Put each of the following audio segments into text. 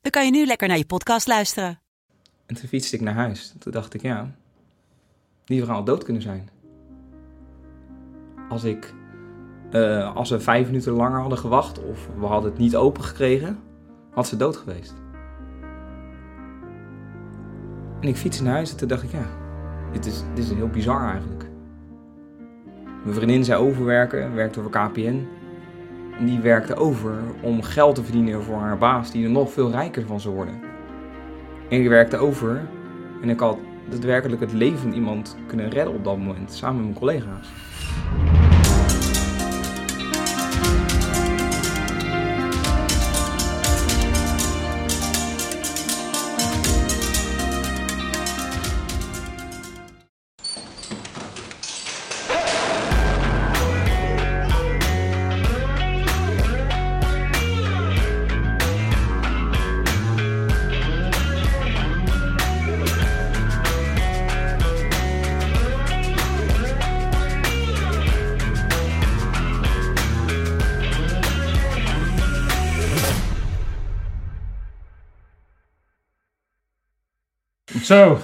dan kan je nu lekker naar je podcast luisteren. En toen fietste ik naar huis. Toen dacht ik, ja, die vrouw had dood kunnen zijn. Als ik, eh, als we vijf minuten langer hadden gewacht of we hadden het niet open gekregen, had ze dood geweest. En ik fietste naar huis en toen dacht ik, ja, dit is, dit is heel bizar eigenlijk. Mijn vriendin zei overwerken, werkte voor KPN. Die werkte over om geld te verdienen voor haar baas, die er nog veel rijker van zou worden. En ik werkte over en ik had daadwerkelijk het leven van iemand kunnen redden op dat moment, samen met mijn collega's. Zo,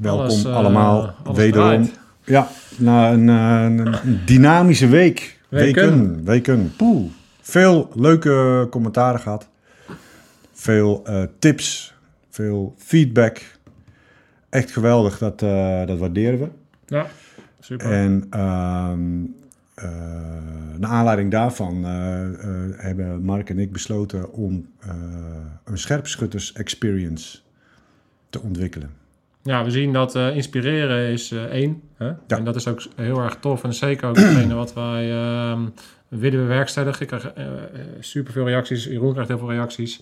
Welkom Alles, eh, allemaal alles wederom. draait. Ja, na een, eh, een dynamische week. Weken. Weken. Weken. Poeh. Veel leuke commentaren gehad. Veel eh, tips. Veel feedback. Echt geweldig. Dat, dat waarderen we. ja, super. En eh, naar aanleiding daarvan hebben Mark en ik besloten om een scherpschutters experience te ontwikkelen. Ja, we zien dat eh, inspireren is eh, één. Hè? Ja. En dat is ook heel erg tof. En zeker ook hetgene wat wij ehm, willen bewerkstelligen. Ik krijg eh, superveel reacties. Jeroen krijgt heel veel reacties.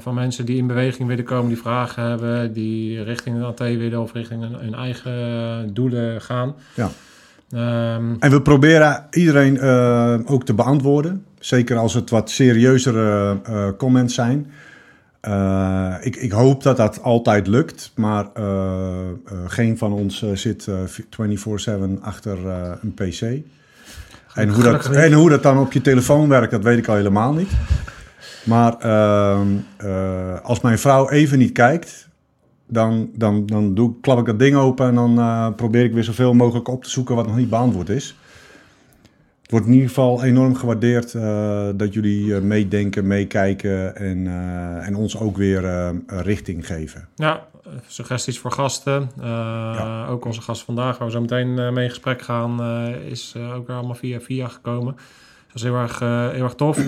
van mensen die in beweging willen komen, die vragen hebben, die richting een AT willen of richting hun, hun eigen doelen gaan. Ja. Ehm, En we proberen iedereen ook te beantwoorden. Zeker als het wat serieuzere comments zijn. Eh, ik, ik hoop dat dat altijd lukt. Maar eh, eh, geen van ons zit eh, 24-7 achter een PC. En hoe, dat, en hoe dat dan op je telefoon werkt, dat weet ik al helemaal niet. Maar ehm, eh, als mijn vrouw even niet kijkt, dan, dan, dan doe, klap ik dat ding open en dan probeer ik weer zoveel mogelijk op te zoeken wat nog niet beantwoord is. Wordt in ieder geval enorm gewaardeerd eh, dat jullie eh, meedenken, meekijken en, eh, en ons ook weer richting geven. Ja, suggesties voor gasten. Ook onze gast vandaag, waar we zo meteen mee in gesprek gaan, is ook weer allemaal via via gekomen. Dat is heel erg, heel erg tof.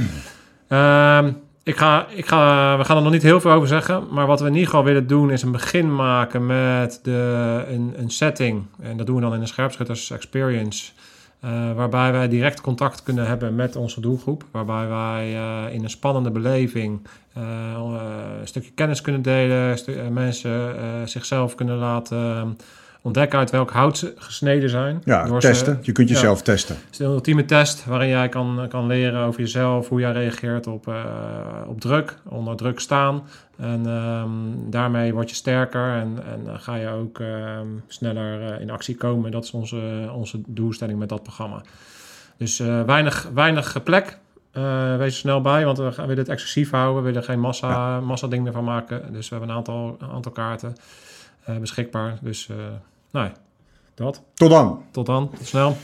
Ehm, ik ga, ik ga, we gaan er nog niet heel veel over zeggen, maar wat we in ieder geval willen doen is een begin maken met de, een, een setting. En dat doen we dan in de Scherpschutters Experience. Eh, waarbij wij direct contact kunnen hebben met onze doelgroep. Waarbij wij eh, in een spannende beleving eh, een stukje kennis kunnen delen, mensen zichzelf kunnen laten ontdekken uit welk hout ze gesneden zijn. Ja, Door ze- testen. Je kunt ja. jezelf testen. Het is een ultieme test waarin jij kan, kan leren over jezelf, hoe jij reageert op, eh, op druk, onder druk staan. En ehm, daarmee word je sterker en, en dan ga je ook ehm, sneller eh, in actie komen. Dat is onze, onze doelstelling met dat programma. Dus eh, weinig, weinig plek. Eh, wees er snel bij, want we gaan- willen het exclusief houden. We willen geen massa, massa ding ervan maken. Dus we hebben een aantal, aantal kaarten eh, beschikbaar. Dus ja, dat. Tot dan. Tot dan. Tot snel.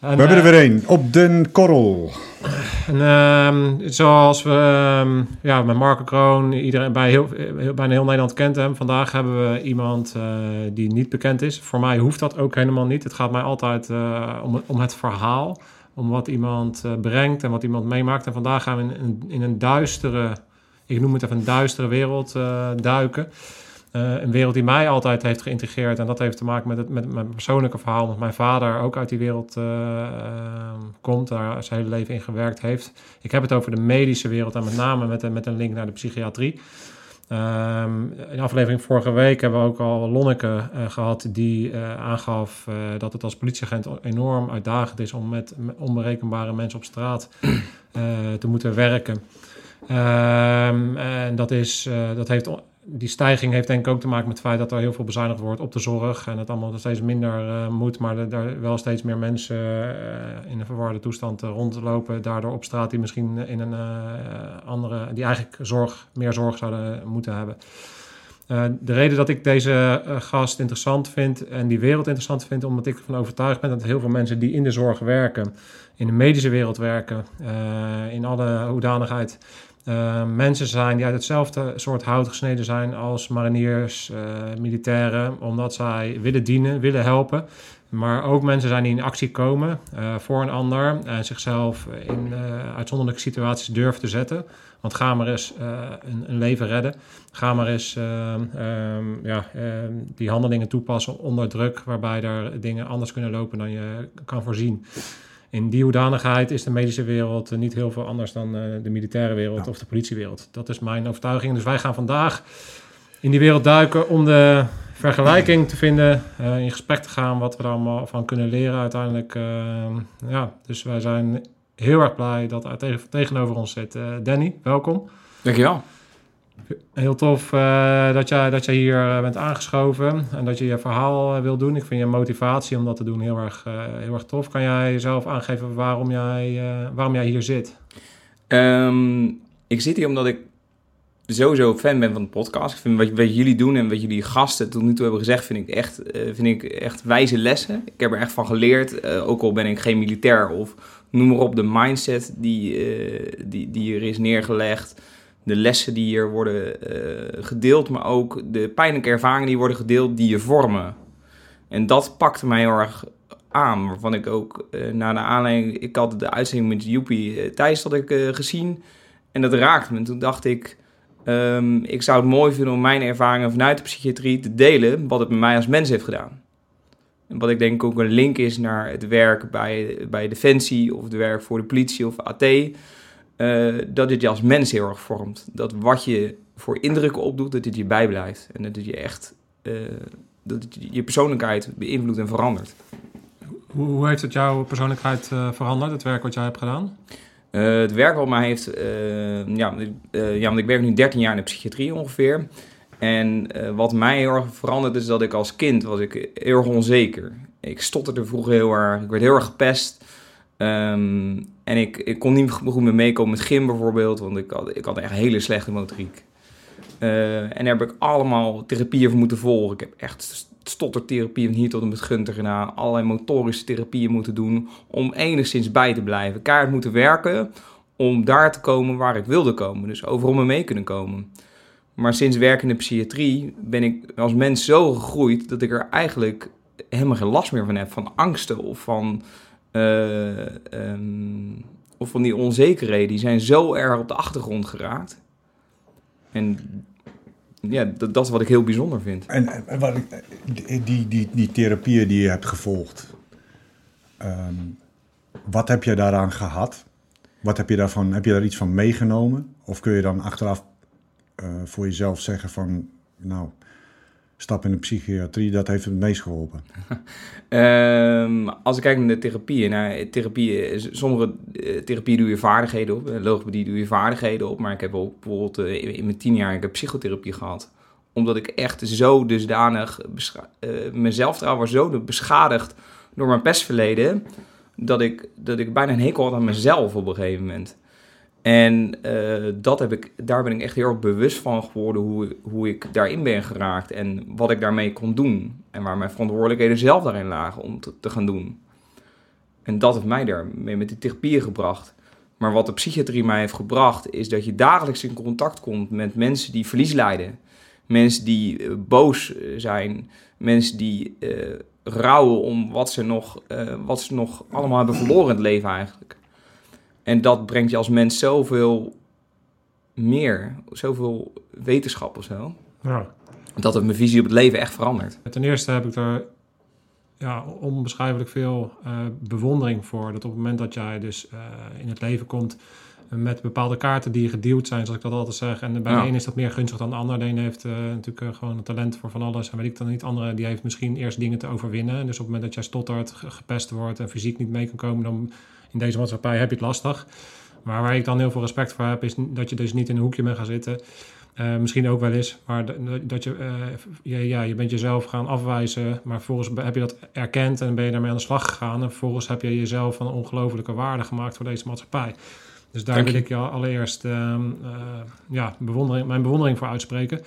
En, We hebben er eh, weer één. Op den korrel. en, ehm, zoals we ehm, ja, met Marco Kroon, iedereen bij heel, heel, bijna heel Nederland kent hem. Vandaag hebben we iemand eh, die niet bekend is. Voor mij hoeft dat ook helemaal niet. Het gaat mij altijd eh, om, om het verhaal. Om wat iemand brengt en wat iemand meemaakt. En vandaag gaan we in, in, in een duistere, ik noem het even een duistere wereld duiken. Eh, een wereld die mij altijd heeft geïntegreerd. En dat heeft te maken met, het, met mijn persoonlijke verhaal. Omdat mijn vader ook uit die wereld uh, komt. Daar zijn hele leven in gewerkt heeft. Ik heb het over de medische wereld. En met name met, met een link naar de psychiatrie. Um, in aflevering vorige week hebben we ook al Lonneke uh, gehad die aangaf dat het als politieagent enorm uitdagend is om met onberekenbare mensen op straat te moeten werken. Um, en dat, is, dat heeft, die stijging heeft denk ik ook te maken met het feit dat er heel veel bezuinigd wordt op de zorg en het allemaal steeds minder moet, maar er wel steeds meer mensen in een verwarde toestand rondlopen, daardoor op straat die misschien in een andere, die eigenlijk zorg, meer zorg zouden moeten hebben. De reden dat ik deze gast interessant vind en die wereld interessant vind, omdat ik ervan overtuigd ben dat heel veel mensen die in de zorg werken, in de medische wereld werken, in alle hoedanigheid, mensen zijn die uit hetzelfde soort hout gesneden zijn als mariniers, militairen, omdat zij willen dienen, willen helpen. Maar ook mensen zijn die in actie komen uh, voor een ander en zichzelf in uitzonderlijke situaties durven te zetten. Want ga maar eens een, een, leven redden. Ga maar eens um, ja, die handelingen toepassen onder druk, waarbij er dingen anders kunnen lopen dan je kan voorzien. In die hoedanigheid is de medische wereld niet heel veel anders dan de militaire wereld ja. of de politiewereld. Dat is mijn overtuiging. Dus wij gaan vandaag in die wereld duiken om de vergelijking te vinden, uh, in gesprek te gaan, wat we er allemaal van kunnen leren uiteindelijk. Uh, ja, dus wij zijn heel erg blij dat er tegen, tegenover ons zit. Uh, Danny, welkom. Dankjewel. Heel tof dat, jij, dat jij hier bent aangeschoven en dat je je verhaal wil doen. Ik vind je motivatie om dat te doen heel erg, heel erg tof. Kan jij jezelf aangeven waarom jij, waarom jij hier zit? Um, ik zit hier omdat ik sowieso fan ben van de podcast. Ik vind wat, wat, jullie doen en wat jullie gasten tot nu toe hebben gezegd, vind ik echt, vind ik echt wijze lessen. Ik heb er echt van geleerd, ook al ben ik geen militair of noem maar op, de mindset die, die, die er is neergelegd. De lessen die hier worden gedeeld, maar ook de pijnlijke ervaringen die worden gedeeld, die je vormen. En dat pakte mij heel erg aan, waarvan ik ook na de aanleiding, ik had de uitzending met Joepie Thijs had ik gezien en dat raakte me. En toen dacht ik, Um, ik zou het mooi vinden om mijn ervaringen vanuit de psychiatrie te delen, wat het met mij als mens heeft gedaan. En wat ik denk ook een link is naar het werk bij, bij Defensie of het werk voor de politie of AT. Uh, dat dit je als mens heel erg vormt. Dat wat je voor indrukken opdoet, dat dit je bijblijft. En dat het je echt uh, dat het je persoonlijkheid beïnvloedt en verandert. Hoe, hoe heeft het jouw persoonlijkheid uh, veranderd, het werk wat jij hebt gedaan? Het werk wat mij heeft, ja, ja, want ik werk nu 13 jaar in de psychiatrie ongeveer. En wat mij heel erg veranderd is dat ik als kind was ik heel erg onzeker. Ik stotterde vroeger heel erg, ik werd heel erg gepest. Um, en ik, ik kon niet goed meer meekomen met gym bijvoorbeeld, want ik had, ik had echt hele slechte motoriek. en daar heb ik allemaal therapieën voor moeten volgen. Ik heb echt stottertherapie van hier tot en met Gunter gedaan. Allerlei motorische therapieën moeten doen om enigszins bij te blijven. Kaart moeten werken om daar te komen waar ik wilde komen. Dus overal me mee kunnen komen. Maar sinds werken in de psychiatrie ben ik als mens zo gegroeid dat ik er eigenlijk helemaal geen last meer van heb. Van angsten of van, um, of van die onzekerheden. Die zijn zo erg op de achtergrond geraakt. En ja, dat, dat, is wat ik heel bijzonder vind. En, en wat die, die, die therapieën die je hebt gevolgd, um, wat heb je daaraan gehad? Wat heb je daarvan, heb je daar iets van meegenomen? Of kun je dan achteraf uh, voor jezelf zeggen van, nou, stap in de psychiatrie, dat heeft het meest geholpen? um, als ik kijk naar de therapieën, nou, therapieën sommige uh, therapieën doe je vaardigheden op, logopedie doe je vaardigheden op, maar ik heb ook bijvoorbeeld in, mijn tien jaar ik heb psychotherapie gehad. Omdat ik echt zo dusdanig, uh, mijn zelfvertrouwen was zo beschadigd door mijn pestverleden, dat ik, dat ik bijna een hekel had aan mezelf op een gegeven moment. En uh, dat heb ik, daar ben ik echt heel bewust van geworden hoe, hoe ik daarin ben geraakt en wat ik daarmee kon doen. En waar mijn verantwoordelijkheden zelf daarin lagen om te, gaan doen. En dat heeft mij daarmee met die therapieën gebracht. Maar wat de psychiatrie mij heeft gebracht, is dat je dagelijks in contact komt met mensen die verlies lijden. Mensen die uh, boos zijn. Mensen die rouwen om wat ze, nog, wat ze nog allemaal hebben verloren in het leven eigenlijk. En dat brengt je als mens zoveel meer, zoveel wetenschap of zo. Ja. dat het mijn visie op het leven echt verandert. Ten eerste heb ik er ja, onbeschrijfelijk veel uh, bewondering voor. Dat op het moment dat jij dus uh, in het leven komt met bepaalde kaarten die gedeeld zijn, zoals ik dat altijd zeg. En bij ja. de een is dat meer gunstig dan de ander. De een heeft uh, natuurlijk gewoon een talent voor van alles en weet ik dan niet. De andere die heeft misschien eerst dingen te overwinnen. Dus op het moment dat jij stottert, gepest wordt en fysiek niet mee kan komen, dan in deze maatschappij heb je het lastig. Maar waar ik dan heel veel respect voor heb, is dat je dus niet in een hoekje bent gaan zitten. Uh, misschien ook wel eens, maar dat je, uh, ja, ja, je bent jezelf gaan afwijzen, maar vervolgens heb je dat erkend en ben je daarmee aan de slag gegaan. En vervolgens heb je jezelf van ongelofelijke waarde gemaakt voor deze maatschappij. Dus daar wil ik je allereerst uh, ja, bewondering, mijn bewondering voor uitspreken.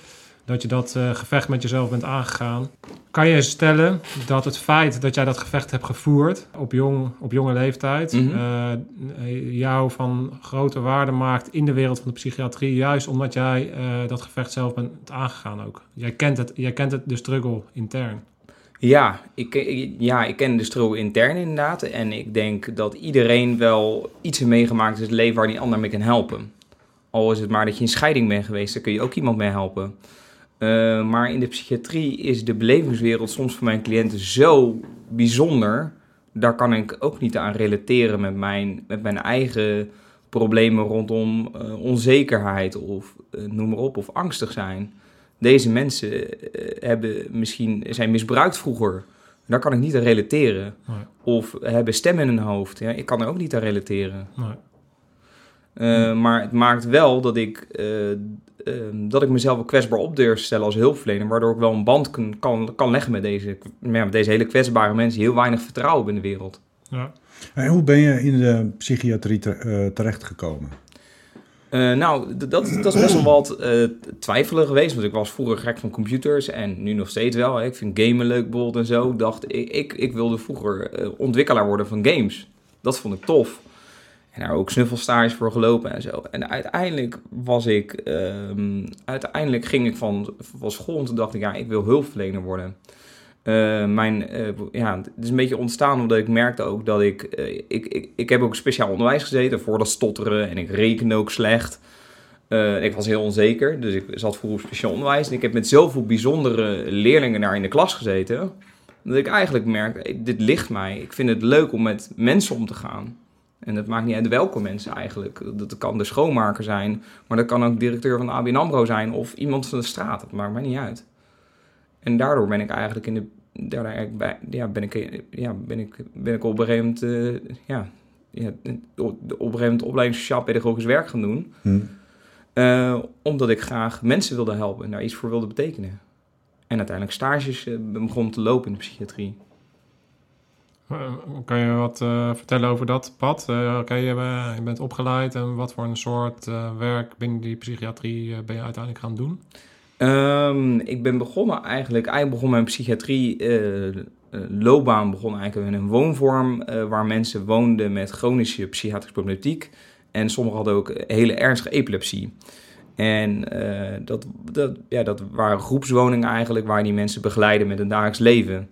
Dat je dat uh, gevecht met jezelf bent aangegaan. Kan je stellen dat het feit dat jij dat gevecht hebt gevoerd op, jong, op jonge leeftijd... Mhm. uh, jou van grote waarde maakt in de wereld van de psychiatrie... juist omdat jij uh, dat gevecht zelf bent aangegaan ook. Jij kent het, jij kent het de struggle intern. Ja ik, ik, ja, ik ken de struggle intern inderdaad. En ik denk dat iedereen wel iets heeft meegemaakt in het leven waar die ander mee kan helpen. Al is het maar dat je in scheiding bent geweest, daar kun je ook iemand mee helpen. Uh, maar in de psychiatrie is de belevingswereld soms voor mijn cliënten zo bijzonder. Daar kan ik ook niet aan relateren met mijn, met mijn eigen problemen rondom uh, onzekerheid of uh, noem maar op, of angstig zijn. Deze mensen hebben misschien, zijn misbruikt vroeger. Daar kan ik niet aan relateren. Nee. Of hebben stemmen in hun hoofd. Ja, ik kan er ook niet aan relateren. Nee. Uh, maar het maakt wel dat ik, uh, dat ik mezelf kwetsbaar op durf stellen als hulpverlener. Waardoor ik wel een band kan, kan, kan leggen met deze, ja, met deze hele kwetsbare mensen die heel weinig vertrouwen hebben in de wereld. Ja. En hoe ben je in de psychiatrie te, terechtgekomen? Uh, nou, dat, dat is best wel wat uh, twijfelen geweest. Want ik was vroeger gek van computers en nu nog steeds wel. Hè. Ik vind gamen leuk bijvoorbeeld en zo. Dacht, ik, ik, ik wilde vroeger uh, ontwikkelaar worden van games. Dat vond ik tof. En daar ook snuffelstages voor gelopen en zo. En uiteindelijk was ik... Um, uiteindelijk ging ik van, van school en toen dacht ik... Ja, ik wil hulpverlener worden. Uh, mijn, uh, ja, het is een beetje ontstaan omdat ik merkte ook dat ik, uh, ik, ik... Ik heb ook speciaal onderwijs gezeten voor dat stotteren en ik reken ook slecht. Ik was heel onzeker, dus ik zat vroeger op speciaal onderwijs. En ik heb met zoveel bijzondere leerlingen daar in de klas gezeten... dat ik eigenlijk merk, dit ligt mij. Ik vind het leuk om met mensen om te gaan. En dat maakt niet uit welke mensen eigenlijk. Dat kan de schoonmaker zijn, maar dat kan ook directeur van de ABN AMRO zijn... of iemand van de straat, dat maakt mij niet uit. En daardoor ben ik eigenlijk in de daardoor eigenlijk bij, ja, ben ik, ja, ben ik, ben ik op een gegeven moment, uh, ja, ja, op een gegeven moment opleiding sociaal pedagogisch werk gaan doen. Hmm. Uh, omdat ik graag mensen wilde helpen en daar iets voor wilde betekenen. En uiteindelijk stages uh, begon te lopen in de psychiatrie. Kan je wat uh, vertellen over dat pad? Uh, okay, je, je, bent opgeleid en wat voor een soort uh, werk binnen die psychiatrie ben je uiteindelijk gaan doen? Um, ik ben begonnen eigenlijk, eigenlijk begon mijn psychiatrie loopbaan begon eigenlijk in een woonvorm waar mensen woonden met chronische psychiatrische problematiek. En sommigen hadden ook hele ernstige epilepsie. En dat, dat, ja, dat waren groepswoningen eigenlijk waar die mensen begeleiden met hun dagelijks leven.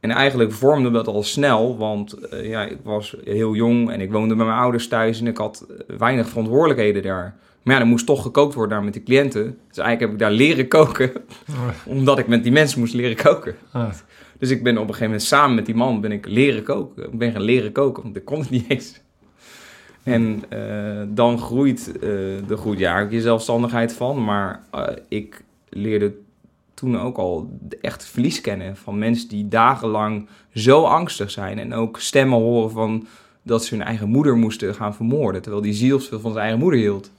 En eigenlijk vormde dat al snel, want uh, ja, ik was heel jong en ik woonde bij mijn ouders thuis en ik had weinig verantwoordelijkheden daar. Maar ja, er moest toch gekookt worden daar met de cliënten. Dus eigenlijk heb ik daar leren koken, omdat ik met die mensen moest leren koken. Oh. Dus ik ben op een gegeven moment samen met die man ben ik leren koken. Ik ben gaan leren koken, want ik kon het niet eens. En uh, dan groeit, uh, de groeit ja, je zelfstandigheid van, maar ik leerde toen ook al echt verlies kennen van mensen die dagenlang zo angstig zijn en ook stemmen horen van dat ze hun eigen moeder moesten gaan vermoorden, terwijl die ziel veel van zijn eigen moeder hield.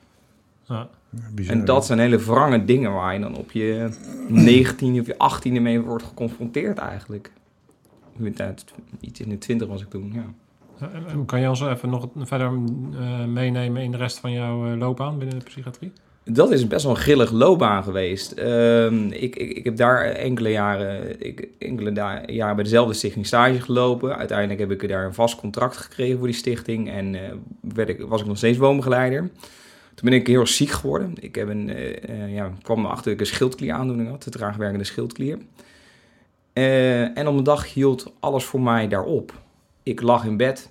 Ja. Bizar, en dat zijn hele wrange dingen waar je dan op je 19 of je 18e mee wordt geconfronteerd eigenlijk. Iets in de 20 was ik toen, ja. Kan je ons even nog verder uh, meenemen in de rest van jouw uh, loopbaan binnen de psychiatrie? Dat is best wel een grillig loopbaan geweest. Uh, ik, ik, ik heb daar enkele jaren, ik, enkele jaren bij dezelfde stichting stage gelopen. Uiteindelijk heb ik daar een vast contract gekregen voor die stichting en uh, werd ik, was ik nog steeds woonbegeleider. Toen ben ik heel ziek geworden. Ik heb een, uh, ja, kwam erachter dat ik een schildklieraandoening had, de traagwerkende schildklier. en op een dag hield alles voor mij daarop. Ik lag in bed.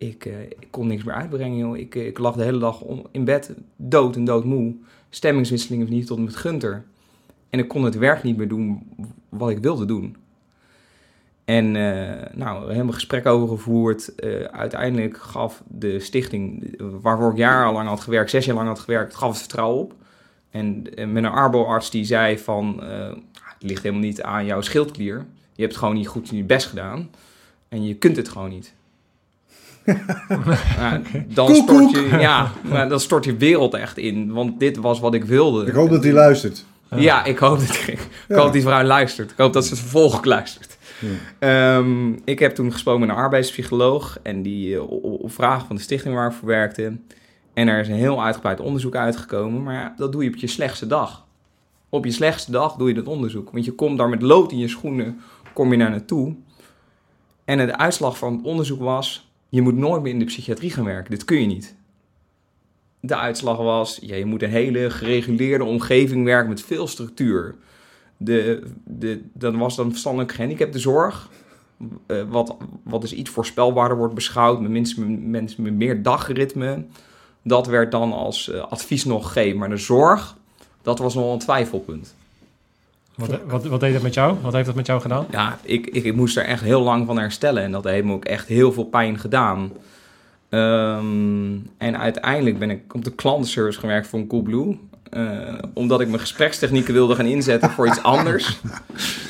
Ik, ik kon niks meer uitbrengen, joh. Ik, ik lag de hele dag in bed, dood en doodmoe stemmingswisselingen niet tot met Gunter. En ik kon het werk niet meer doen wat ik wilde doen. En eh, nou, helemaal gesprek over gevoerd. Eh, uiteindelijk gaf de stichting, eh, waarvoor ik jarenlang had gewerkt, zes jaar lang had gewerkt, gaf het vertrouwen op. En eh, met een arboarts die zei van, eh, het ligt helemaal niet aan jouw schildklier. Je hebt gewoon niet goed je best gedaan. En je kunt het gewoon niet. Dan, Koek, stort koek. je, ja, maar dan stort je wereld echt in. Want dit was wat ik wilde. Ik hoop dat hij luistert. Ja, ik hoop dat, ik, ik Ja. hoop dat die vrouw luistert. Ik hoop dat ze het vervolg ook luistert. Ehm, ik heb toen gesproken met een arbeidspsycholoog. En die eh, op, op vraag van de stichting waar ik voor werkte. En er is een heel uitgebreid onderzoek uitgekomen. Maar ja, dat doe je op je slechtste dag. Op je slechtste dag doe je dat onderzoek. Want je komt daar met lood in je schoenen, kom je naar naartoe. En de uitslag van het onderzoek was... je moet nooit meer in de psychiatrie gaan werken. Dit kun je niet. De uitslag was, je moet een hele gereguleerde omgeving werken met veel structuur. De, de, dat was dan verstandelijk gehandicapte zorg, eh, wat, wat dus iets voorspelbaarder wordt beschouwd, met mensen met meer dagritme. Dat werd dan als eh, advies nog gegeven. Maar de zorg, dat was nog een twijfelpunt. Wat, wat, wat deed dat met jou? Wat heeft dat met jou gedaan? Ja, ik, ik, ik moest er echt heel lang van herstellen. En dat heeft me ook echt heel veel pijn gedaan. Ehm, en uiteindelijk ben ik op de klantenservice gewerkt voor een Coolblue. Eh, omdat ik mijn gesprekstechnieken wilde gaan inzetten voor iets anders.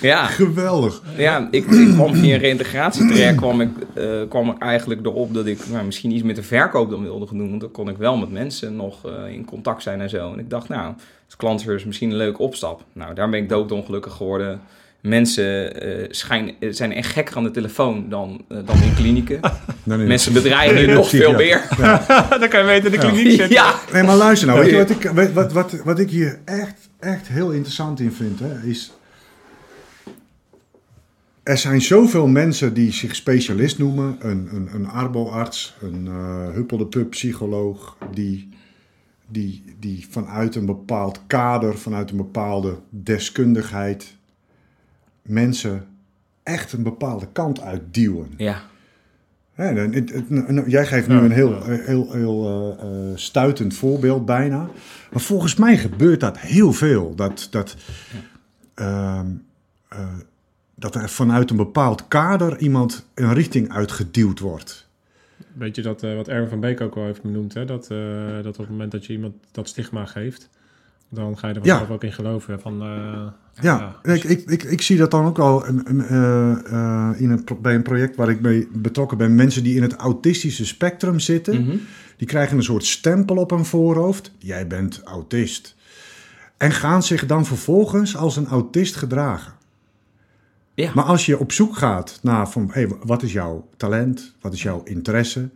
Ja, Geweldig. ja ik, ik kwam via een reïntegratietraject kwam ik, eh, kwam ik eigenlijk erop dat ik nou, misschien iets met de verkoop dan wilde gaan doen. Want dan kon ik wel met mensen nog eh, in contact zijn en zo. En ik dacht, nou, als klantenservice misschien een leuke opstap. Nou, daar ben ik doodongelukkig geworden. Mensen eh, schijn, eh, zijn echt gekker aan de telefoon dan, eh, dan in klinieken. Dan in- Mensen bedreigen Nee, nog veel meer. dan kan je weten in de Ja. kliniek zitten. Ja, Nee, maar luister nou. Weet je wat ik, wat, wat, wat ik hier echt, echt heel interessant in vind? Hè, is... Er zijn zoveel mensen die zich specialist noemen. Een, een, een arboarts, een eh huppelde pup psycholoog. Die, die, die vanuit een bepaald kader, vanuit een bepaalde deskundigheid... mensen echt een bepaalde kant uitduwen. ja. Ja, en het- het- jij geeft nu een heel, heel, heel eh, eh, stuitend voorbeeld bijna. Maar volgens mij gebeurt dat heel veel. Dat, dat, ehm, eh, dat er vanuit een bepaald kader iemand een richting uitgeduwd wordt. Weet je dat, eh, wat Erwin van Beek ook al heeft benoemd, hè? Dat, eh, dat op het moment dat je iemand dat stigma geeft, dan ga je er Ja. vanzelf ook in geloven. Van, eh, Ja, Ik, ik, ik, ik zie dat dan ook al in een, bij een project waar ik mee betrokken ben. Mensen die in het autistische spectrum zitten. Mhm. Die krijgen een soort stempel op hun voorhoofd. Jij bent autist. En gaan zich dan vervolgens als een autist gedragen. Ja. Maar als je op zoek gaat naar van, hey, wat is jouw talent? Wat is jouw interesse?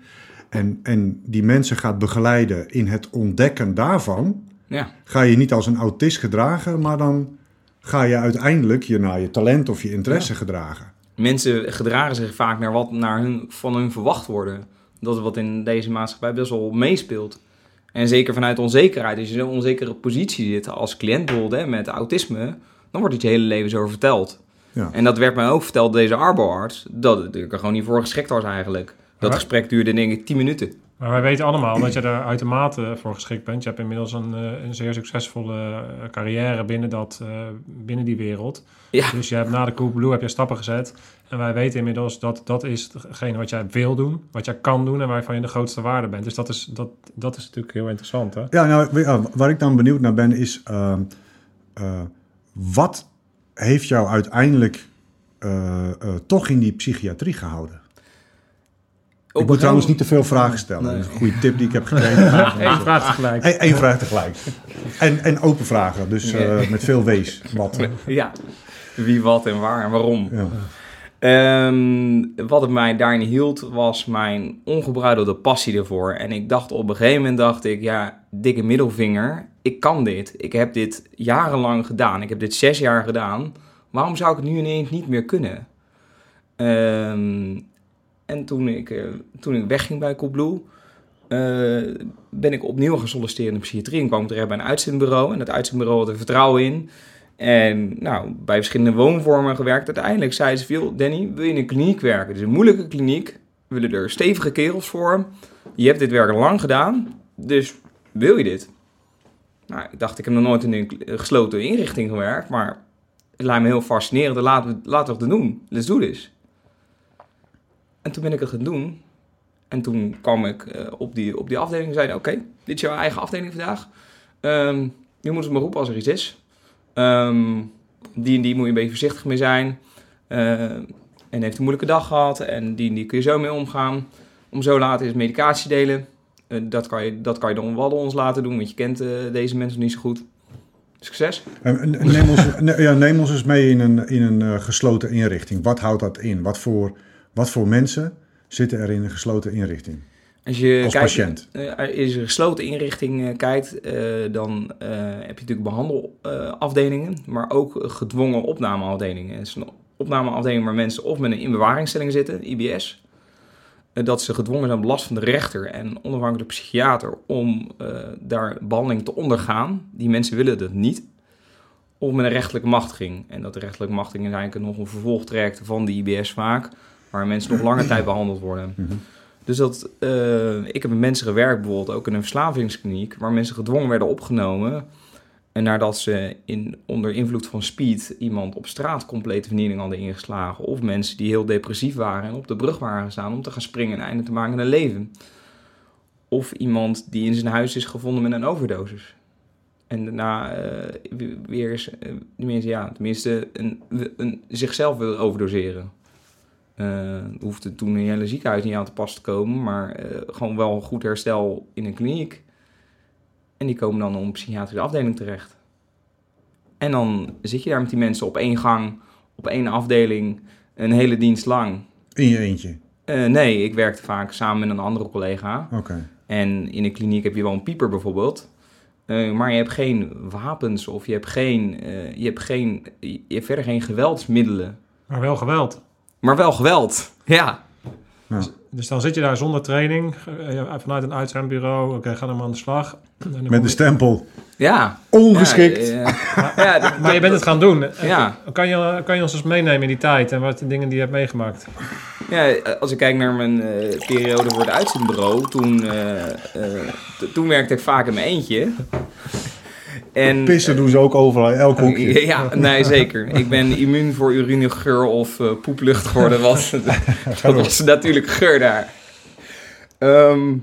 En, en die mensen gaat begeleiden in het ontdekken daarvan. ja. Ga je niet als een autist gedragen, maar dan ga je uiteindelijk je naar je talent of je interesse gedragen. Mensen gedragen zich vaak naar wat naar hun, van hun verwacht worden. Dat is wat in deze maatschappij best wel meespeelt. En zeker vanuit onzekerheid. Als je in een onzekere positie zit als cliënt bijvoorbeeld hè, met autisme... dan wordt het je hele leven zo verteld. Ja. En dat werd mij ook verteld door deze arboarts... dat ik er gewoon niet voor geschikt was eigenlijk. Dat Ja. gesprek duurde denk ik 10 minuten. Maar wij weten allemaal dat je er uitermate voor geschikt bent. Je hebt inmiddels een, eh, een zeer succesvolle eh, carrière binnen, dat, eh, binnen die wereld. Ja. Dus je hebt na de Coolblue heb je stappen gezet. En wij weten inmiddels dat dat is hetgene wat jij wil doen, wat jij kan doen en waarvan je de grootste waarde bent. Dus dat is, dat, dat is natuurlijk heel interessant. Hè? Ja, nou, waar ik dan benieuwd naar ben is... ehm, eh, wat heeft jou uiteindelijk eh, eh, toch in die psychiatrie gehouden? Op ik moet trouwens niet te veel vragen stellen. Nee. Dat is een goede tip die ik heb gekregen. Eén vraag tegelijk. Eén één vraag tegelijk. En, en open vragen, dus eh, met veel wees. Wat? Ja, wie, wat en waar en waarom. Ja. Ehm, wat het mij daarin hield, was mijn ongebruidelde passie ervoor. En ik dacht op een gegeven moment, dacht ik, ja, dikke middelvinger, ik kan dit. Ik heb dit jarenlang gedaan. Ik heb dit zes jaar gedaan. Waarom zou ik het nu ineens niet meer kunnen? Ehm, en toen ik, eh, toen ik wegging bij Coolblue, eh, ben ik opnieuw gaan solliciteren in de psychiatrie. En kwam terecht bij een uitzendbureau. En dat uitzendbureau had er vertrouwen in. En nou, bij verschillende woonvormen gewerkt. Uiteindelijk zei ze veel, Danny, wil je in een kliniek werken? Het is een moeilijke kliniek. We willen er stevige kerels voor. Je hebt dit werk lang gedaan, dus wil je dit? Nou, ik dacht, ik heb nog nooit in een kl- gesloten inrichting gewerkt, maar het lijkt me heel fascinerend. Laten we, laten we het doen. Let's do this. En toen ben ik het gaan doen. En toen kwam ik eh, op, die, op die afdeling en zeiden, oké, dit is jouw eigen afdeling vandaag. Ehm, je moet het maar roepen als er iets is. Ehm, die en die moet je een beetje voorzichtig mee zijn. Eh, en heeft een moeilijke dag gehad. En die en die kun je zo mee omgaan. Om zo later is medicatie delen. Eh, dat, kan je, dat kan je dan wel ons laten doen, want je kent eh, deze mensen niet zo goed. Succes. Neem ons, ja, neem ons eens mee in een, in een eh, gesloten inrichting. Wat houdt dat in? Wat voor, wat voor mensen zitten er in een gesloten inrichting? Als je Als kijkt, patiënt. is een gesloten inrichting kijkt, dan heb je natuurlijk behandelafdelingen, maar ook gedwongen opnameafdelingen. Het is een opnameafdeling waar mensen of met een inbewaringstelling zitten, IBS, dat ze gedwongen zijn op last van de rechter en onafhankelijke psychiater om eh, daar behandeling te ondergaan. Die mensen willen dat niet. Of met een rechtelijke machtiging. En dat de rechtelijke machtiging is eigenlijk nog een vervolgtraject van de IBS vaak, waar mensen nog lange tijd behandeld worden. Mhm. Dus dat, eh, ik heb met mensen gewerkt, bijvoorbeeld ook in een verslavingskliniek, waar mensen gedwongen werden opgenomen. En nadat ze in, onder invloed van speed iemand op straat complete vernieling hadden ingeslagen. Of mensen die heel depressief waren en op de brug waren gestaan om te gaan springen en een einde te maken aan hun leven. Of iemand die in zijn huis is gevonden met een overdosis. En daarna eh, weer eens, eh, tenminste, ja, tenminste een, een, zichzelf wil overdoseren. Eh hoefde toen een hele ziekenhuis niet aan te pas te komen, maar gewoon wel goed herstel in een kliniek. En die komen dan op een psychiatrische afdeling terecht. En dan zit je daar met die mensen op één gang, op één afdeling, een hele dienst lang. In je eentje. Eh, nee, ik werkte vaak samen met een andere collega. Oké. En in een kliniek heb je wel een pieper bijvoorbeeld. Eh, maar je hebt geen wapens of je hebt, geen, eh, je, hebt geen, je hebt verder geen geweldsmiddelen. Maar wel geweld. Maar wel geweld. Ja. Dus dan zit je daar zonder training, eh, vanuit een uitzendbureau. Oké, ga dan maar aan de slag. Met de je- stempel. Ja. Ongeschikt. Ja, ja, dat- Maar je bent het gaan doen. Ja. Kan je, kan je ons eens meenemen in die tijd en wat de dingen die je hebt meegemaakt? Ja, als ik kijk naar mijn eh, periode voor het uitzendbureau, toen, eh, toen werkte ik vaak in mijn eentje. En, Pissen doen ze ook overal, elk hoekje. Ja, nee, zeker. Ik ben immuun voor urinegeur of eh, poeplucht geworden. Was, dat was natuurlijk geur daar. Ehm,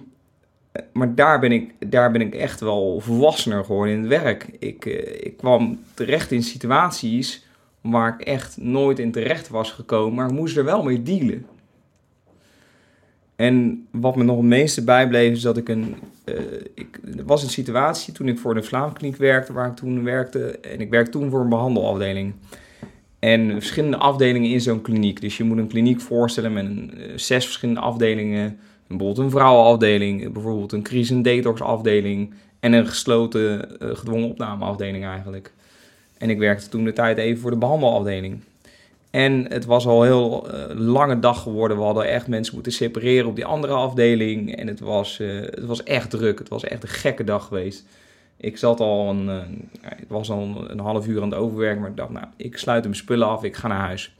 maar daar ben, ik, daar ben ik echt wel volwassener geworden in het werk. Ik, eh, ik kwam terecht in situaties waar ik echt nooit in terecht was gekomen, maar ik moest er wel mee dealen. En wat me nog het meeste bijbleef is dat ik een... eh, ik, er was een situatie toen ik voor de Vlaamkliniek werkte, waar ik toen werkte. En ik werkte toen voor een behandelafdeling. En verschillende afdelingen in zo'n kliniek. Dus je moet een kliniek voorstellen met eh, zes verschillende afdelingen. Bijvoorbeeld een vrouwenafdeling, bijvoorbeeld een crisis- en detoxafdeling. En een gesloten eh, gedwongen opnameafdeling eigenlijk. En ik werkte toen de tijd even voor de behandelafdeling. En het was al heel eh, lange dag geworden. We hadden echt mensen moeten separeren op die andere afdeling. En het was, eh, het was echt druk. Het was echt een gekke dag geweest. Ik zat al een, eh, het was al een half uur aan het overwerken. Maar ik dacht, nou, ik sluit mijn spullen af. Ik ga naar huis.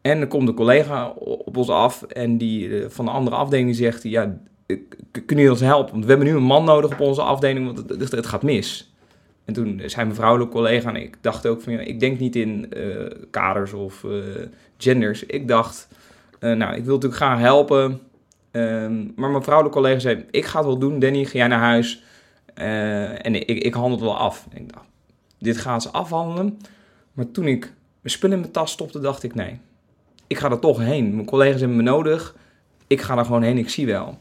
En dan komt een collega op ons af. En die eh, van de andere afdeling zegt... Ja, kunnen jullie ons helpen? Want we hebben nu een man nodig op onze afdeling. Want het, het gaat mis. En toen zei mijn vrouwelijke collega en ik dacht ook van ja, ik denk niet in eh, kaders of eh, genders. Ik dacht, eh, nou, ik wil natuurlijk graag helpen. Ehm, maar mijn vrouwelijke collega zei, ik ga het wel doen, Danny, ga jij naar huis. En ik, ik handel het wel af. Ik dacht, dit gaan ze afhandelen. Maar toen ik mijn spullen in mijn tas stopte, dacht ik, nee, ik ga er toch heen. Mijn collega's hebben me nodig. Ik ga er gewoon heen, ik zie wel.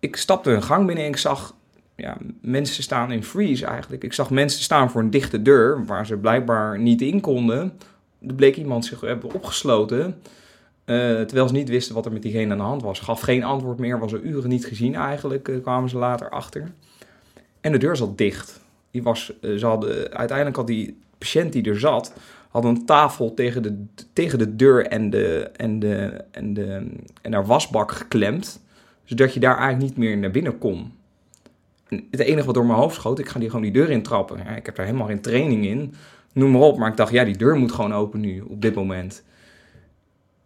Ik stapte een gang binnen en ik zag ja, mensen staan in freeze eigenlijk. Ik zag mensen staan voor een dichte deur waar ze blijkbaar niet in konden. Er bleek iemand zich hebben opgesloten. eh, terwijl ze niet wisten wat er met diegene aan de hand was. Gaf geen antwoord meer, was er uren niet gezien eigenlijk, eh, kwamen ze later achter. En de deur zat dicht. Was, eh, ze hadden, uiteindelijk had die patiënt die er zat, had een tafel tegen de, tegen de deur en, de, en, de, en, de, en haar wasbak geklemd. Zodat je daar eigenlijk niet meer naar binnen kon. Het enige wat door mijn hoofd schoot, ik ga die gewoon die deur intrappen. Ja, ik heb daar helemaal geen training in, noem maar op. Maar ik dacht, ja, die deur moet gewoon open nu, op dit moment.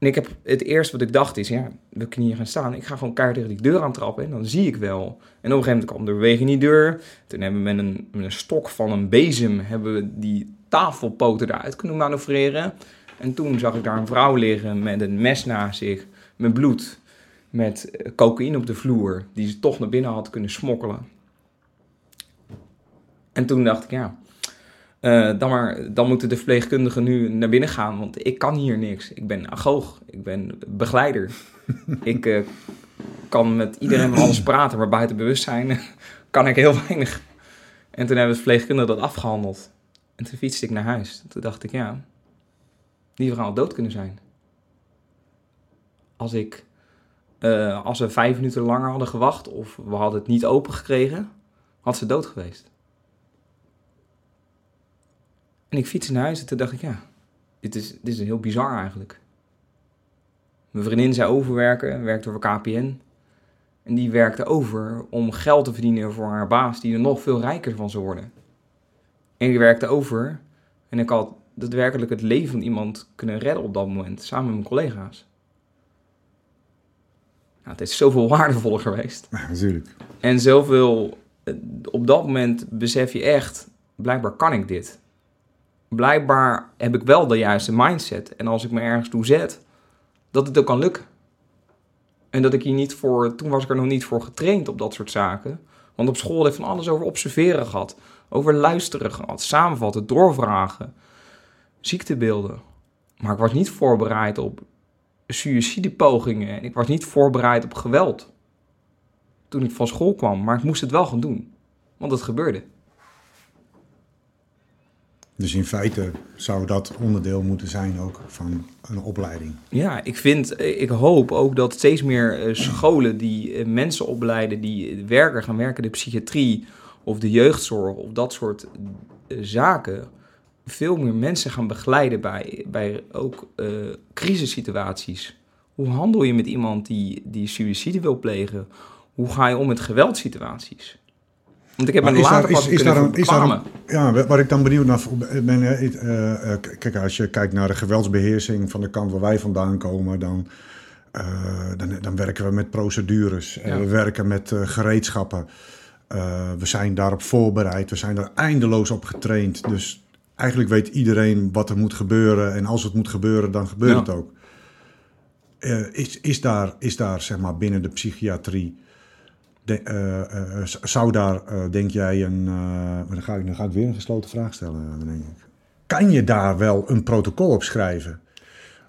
En ik heb het eerste wat ik dacht is, ja, we kunnen hier gaan staan. Ik ga gewoon keihard tegen die deur aantrappen en dan zie ik wel. En op een gegeven moment kwam de beweging in die deur. Toen hebben we met een, met een stok van een bezem hebben we die tafelpoten eruit kunnen manoeuvreren. En toen zag ik daar een vrouw liggen met een mes naast zich, met bloed, met eh, cocaïne op de vloer, die ze toch naar binnen had kunnen smokkelen. En toen dacht ik, ja, eh, dan, maar, dan moeten de verpleegkundigen nu naar binnen gaan, want ik kan hier niks. Ik ben agoog, ik ben begeleider. ik eh, kan met iedereen van alles praten, maar buiten bewustzijn kan ik heel weinig. En toen hebben de verpleegkundigen dat afgehandeld. En toen fietste ik naar huis. Toen dacht ik, ja, die vrouw had dood kunnen zijn. Als ik, eh, als we vijf minuten langer hadden gewacht of we hadden het niet open gekregen, had ze dood geweest. En ik fietste naar huis en toen dacht ik, ja, dit is, dit is heel bizar eigenlijk. Mijn vriendin zei overwerken, werkte voor KPN. En die werkte over om geld te verdienen voor haar baas, die er nog veel rijker van zou worden. En ik werkte over en ik had daadwerkelijk het leven van iemand kunnen redden op dat moment, samen met mijn collega's. Nou, het is zoveel waardevoller geweest. Ja, natuurlijk. En zoveel, eh, op dat moment besef je echt, blijkbaar kan ik dit. Blijkbaar heb ik wel de juiste mindset. En als ik me ergens toe zet, dat het ook kan lukken. En dat ik hier niet voor, toen was ik er nog niet voor getraind op dat soort zaken. Want op school heb ik van alles over observeren gehad. Over luisteren gehad, samenvatten, doorvragen, ziektebeelden. Maar ik was niet voorbereid op suïcidepogingen. En ik was niet voorbereid op geweld. Toen ik van school kwam. Maar ik moest het wel gaan doen. Want het gebeurde. Dus in feite zou dat onderdeel moeten zijn ook van een opleiding. Ja, ik vind, ik hoop ook dat steeds meer eh, scholen die eh, mensen opleiden die werken, gaan werken de psychiatrie of de jeugdzorg of dat soort eh, zaken, veel meer mensen gaan begeleiden bij, bij ook crisissituaties. Hoe handel je met iemand die, die suïcide wil plegen? Hoe ga je om met geweldsituaties? Want ik heb Maar is later daar- pas is- is kunnen daar een- is daar een-. Ja, waar ik dan benieuwd naar ben. eh, eh, eh, kijk, als je kijkt naar de geweldsbeheersing van de kant waar wij vandaan komen, dan, eh, dan, dan werken we met procedures. Eh, Ja. we werken met eh, gereedschappen. Eh, we zijn daarop voorbereid. We zijn er eindeloos op getraind. Dus eigenlijk weet iedereen wat er moet gebeuren. En als het moet gebeuren, dan gebeurt Ja. het ook. Eh, is, is daar, is daar zeg maar, binnen de psychiatrie. De, eh, eh, z- zou daar, eh, denk jij, een. eh, maar dan, ga ik, dan ga ik weer een gesloten vraag stellen, eh, denk ik. Kan je daar wel een protocol op schrijven?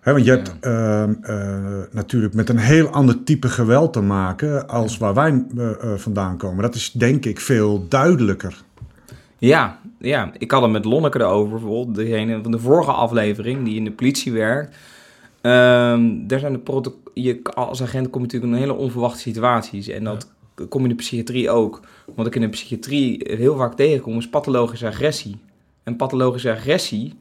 Want je hebt ehm, eh, natuurlijk met een heel ander type geweld te maken als waar wij eh, eh, vandaan komen. Dat is denk ik veel duidelijker. Ja, ja, ik had het met Lonneke erover, bijvoorbeeld degene van de vorige aflevering die in de politie werkt. Ehm, daar zijn de je, als agent kom je natuurlijk in hele onverwachte situaties en dat kom je in de psychiatrie ook. Wat ik in de psychiatrie heel vaak tegenkom is pathologische agressie. En pathologische agressie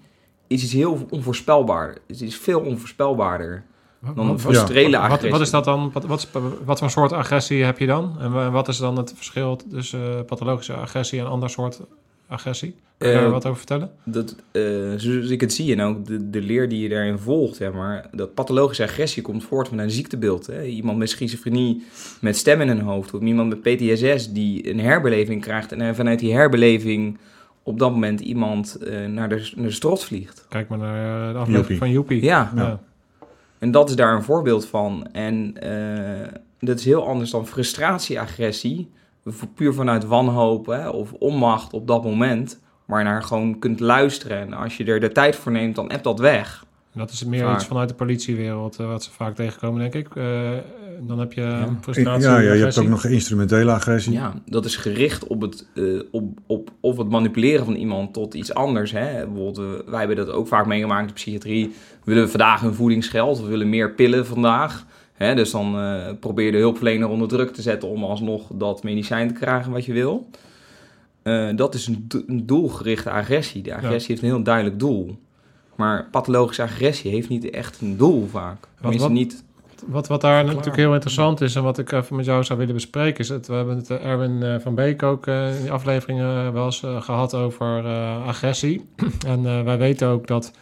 is iets heel onvoorspelbaar. Het is veel onvoorspelbaarder dan een structurele Wat, agressie. wat is dat dan? Wat, wat, wat voor soort agressie heb je dan? En wa- wat is dan het verschil tussen eh, pathologische agressie en ander soort agressie? Kun je daar Eh, wat over vertellen? dat, eh, zoals ik het zie en ook de, de leer die je daarin volgt, zeg maar, dat pathologische agressie komt voort van een ziektebeeld. Hè? Iemand met schizofrenie met stem in hun hoofd, of iemand met PTSS die een herbeleving krijgt en vanuit die herbeleving op dat moment iemand eh, naar, de, naar de strot vliegt. Kijk maar naar de aflevering Joepie. van Joepie. Ja, Ja. en dat is daar een voorbeeld van. En eh, dat is heel anders dan frustratie-agressie, puur vanuit wanhoop hè, of onmacht op dat moment, waar je naar gewoon kunt luisteren. En als je er de tijd voor neemt, dan hebt dat weg. Dat is meer Vaak. iets vanuit de politiewereld, eh, wat ze vaak tegenkomen, denk ik. Eh, dan heb je Ja. frustratie. ja, ja, je hebt ook nog instrumentele agressie. Ja, dat is gericht op het, eh, op, op, of het manipuleren van iemand tot iets anders. Hè? Bijvoorbeeld, eh, wij hebben dat ook vaak meegemaakt in de psychiatrie. We willen vandaag een voedingsgeld, we willen meer pillen vandaag. Dus dan eh, probeer je de hulpverlener onder druk te zetten om alsnog dat medicijn te krijgen wat je wil. Eh, dat is een, do- een doelgerichte agressie. De agressie heeft een heel duidelijk doel. Maar pathologische agressie heeft niet echt een doel vaak. Tenminste, wat- niet... Wat, wat daar natuurlijk heel interessant is en wat ik even met jou zou willen bespreken, is het, we hebben het eh, Erwin eh, van Beek ook eh, in die afleveringen wel eens eh, gehad over eh, agressie. en eh, wij weten ook dat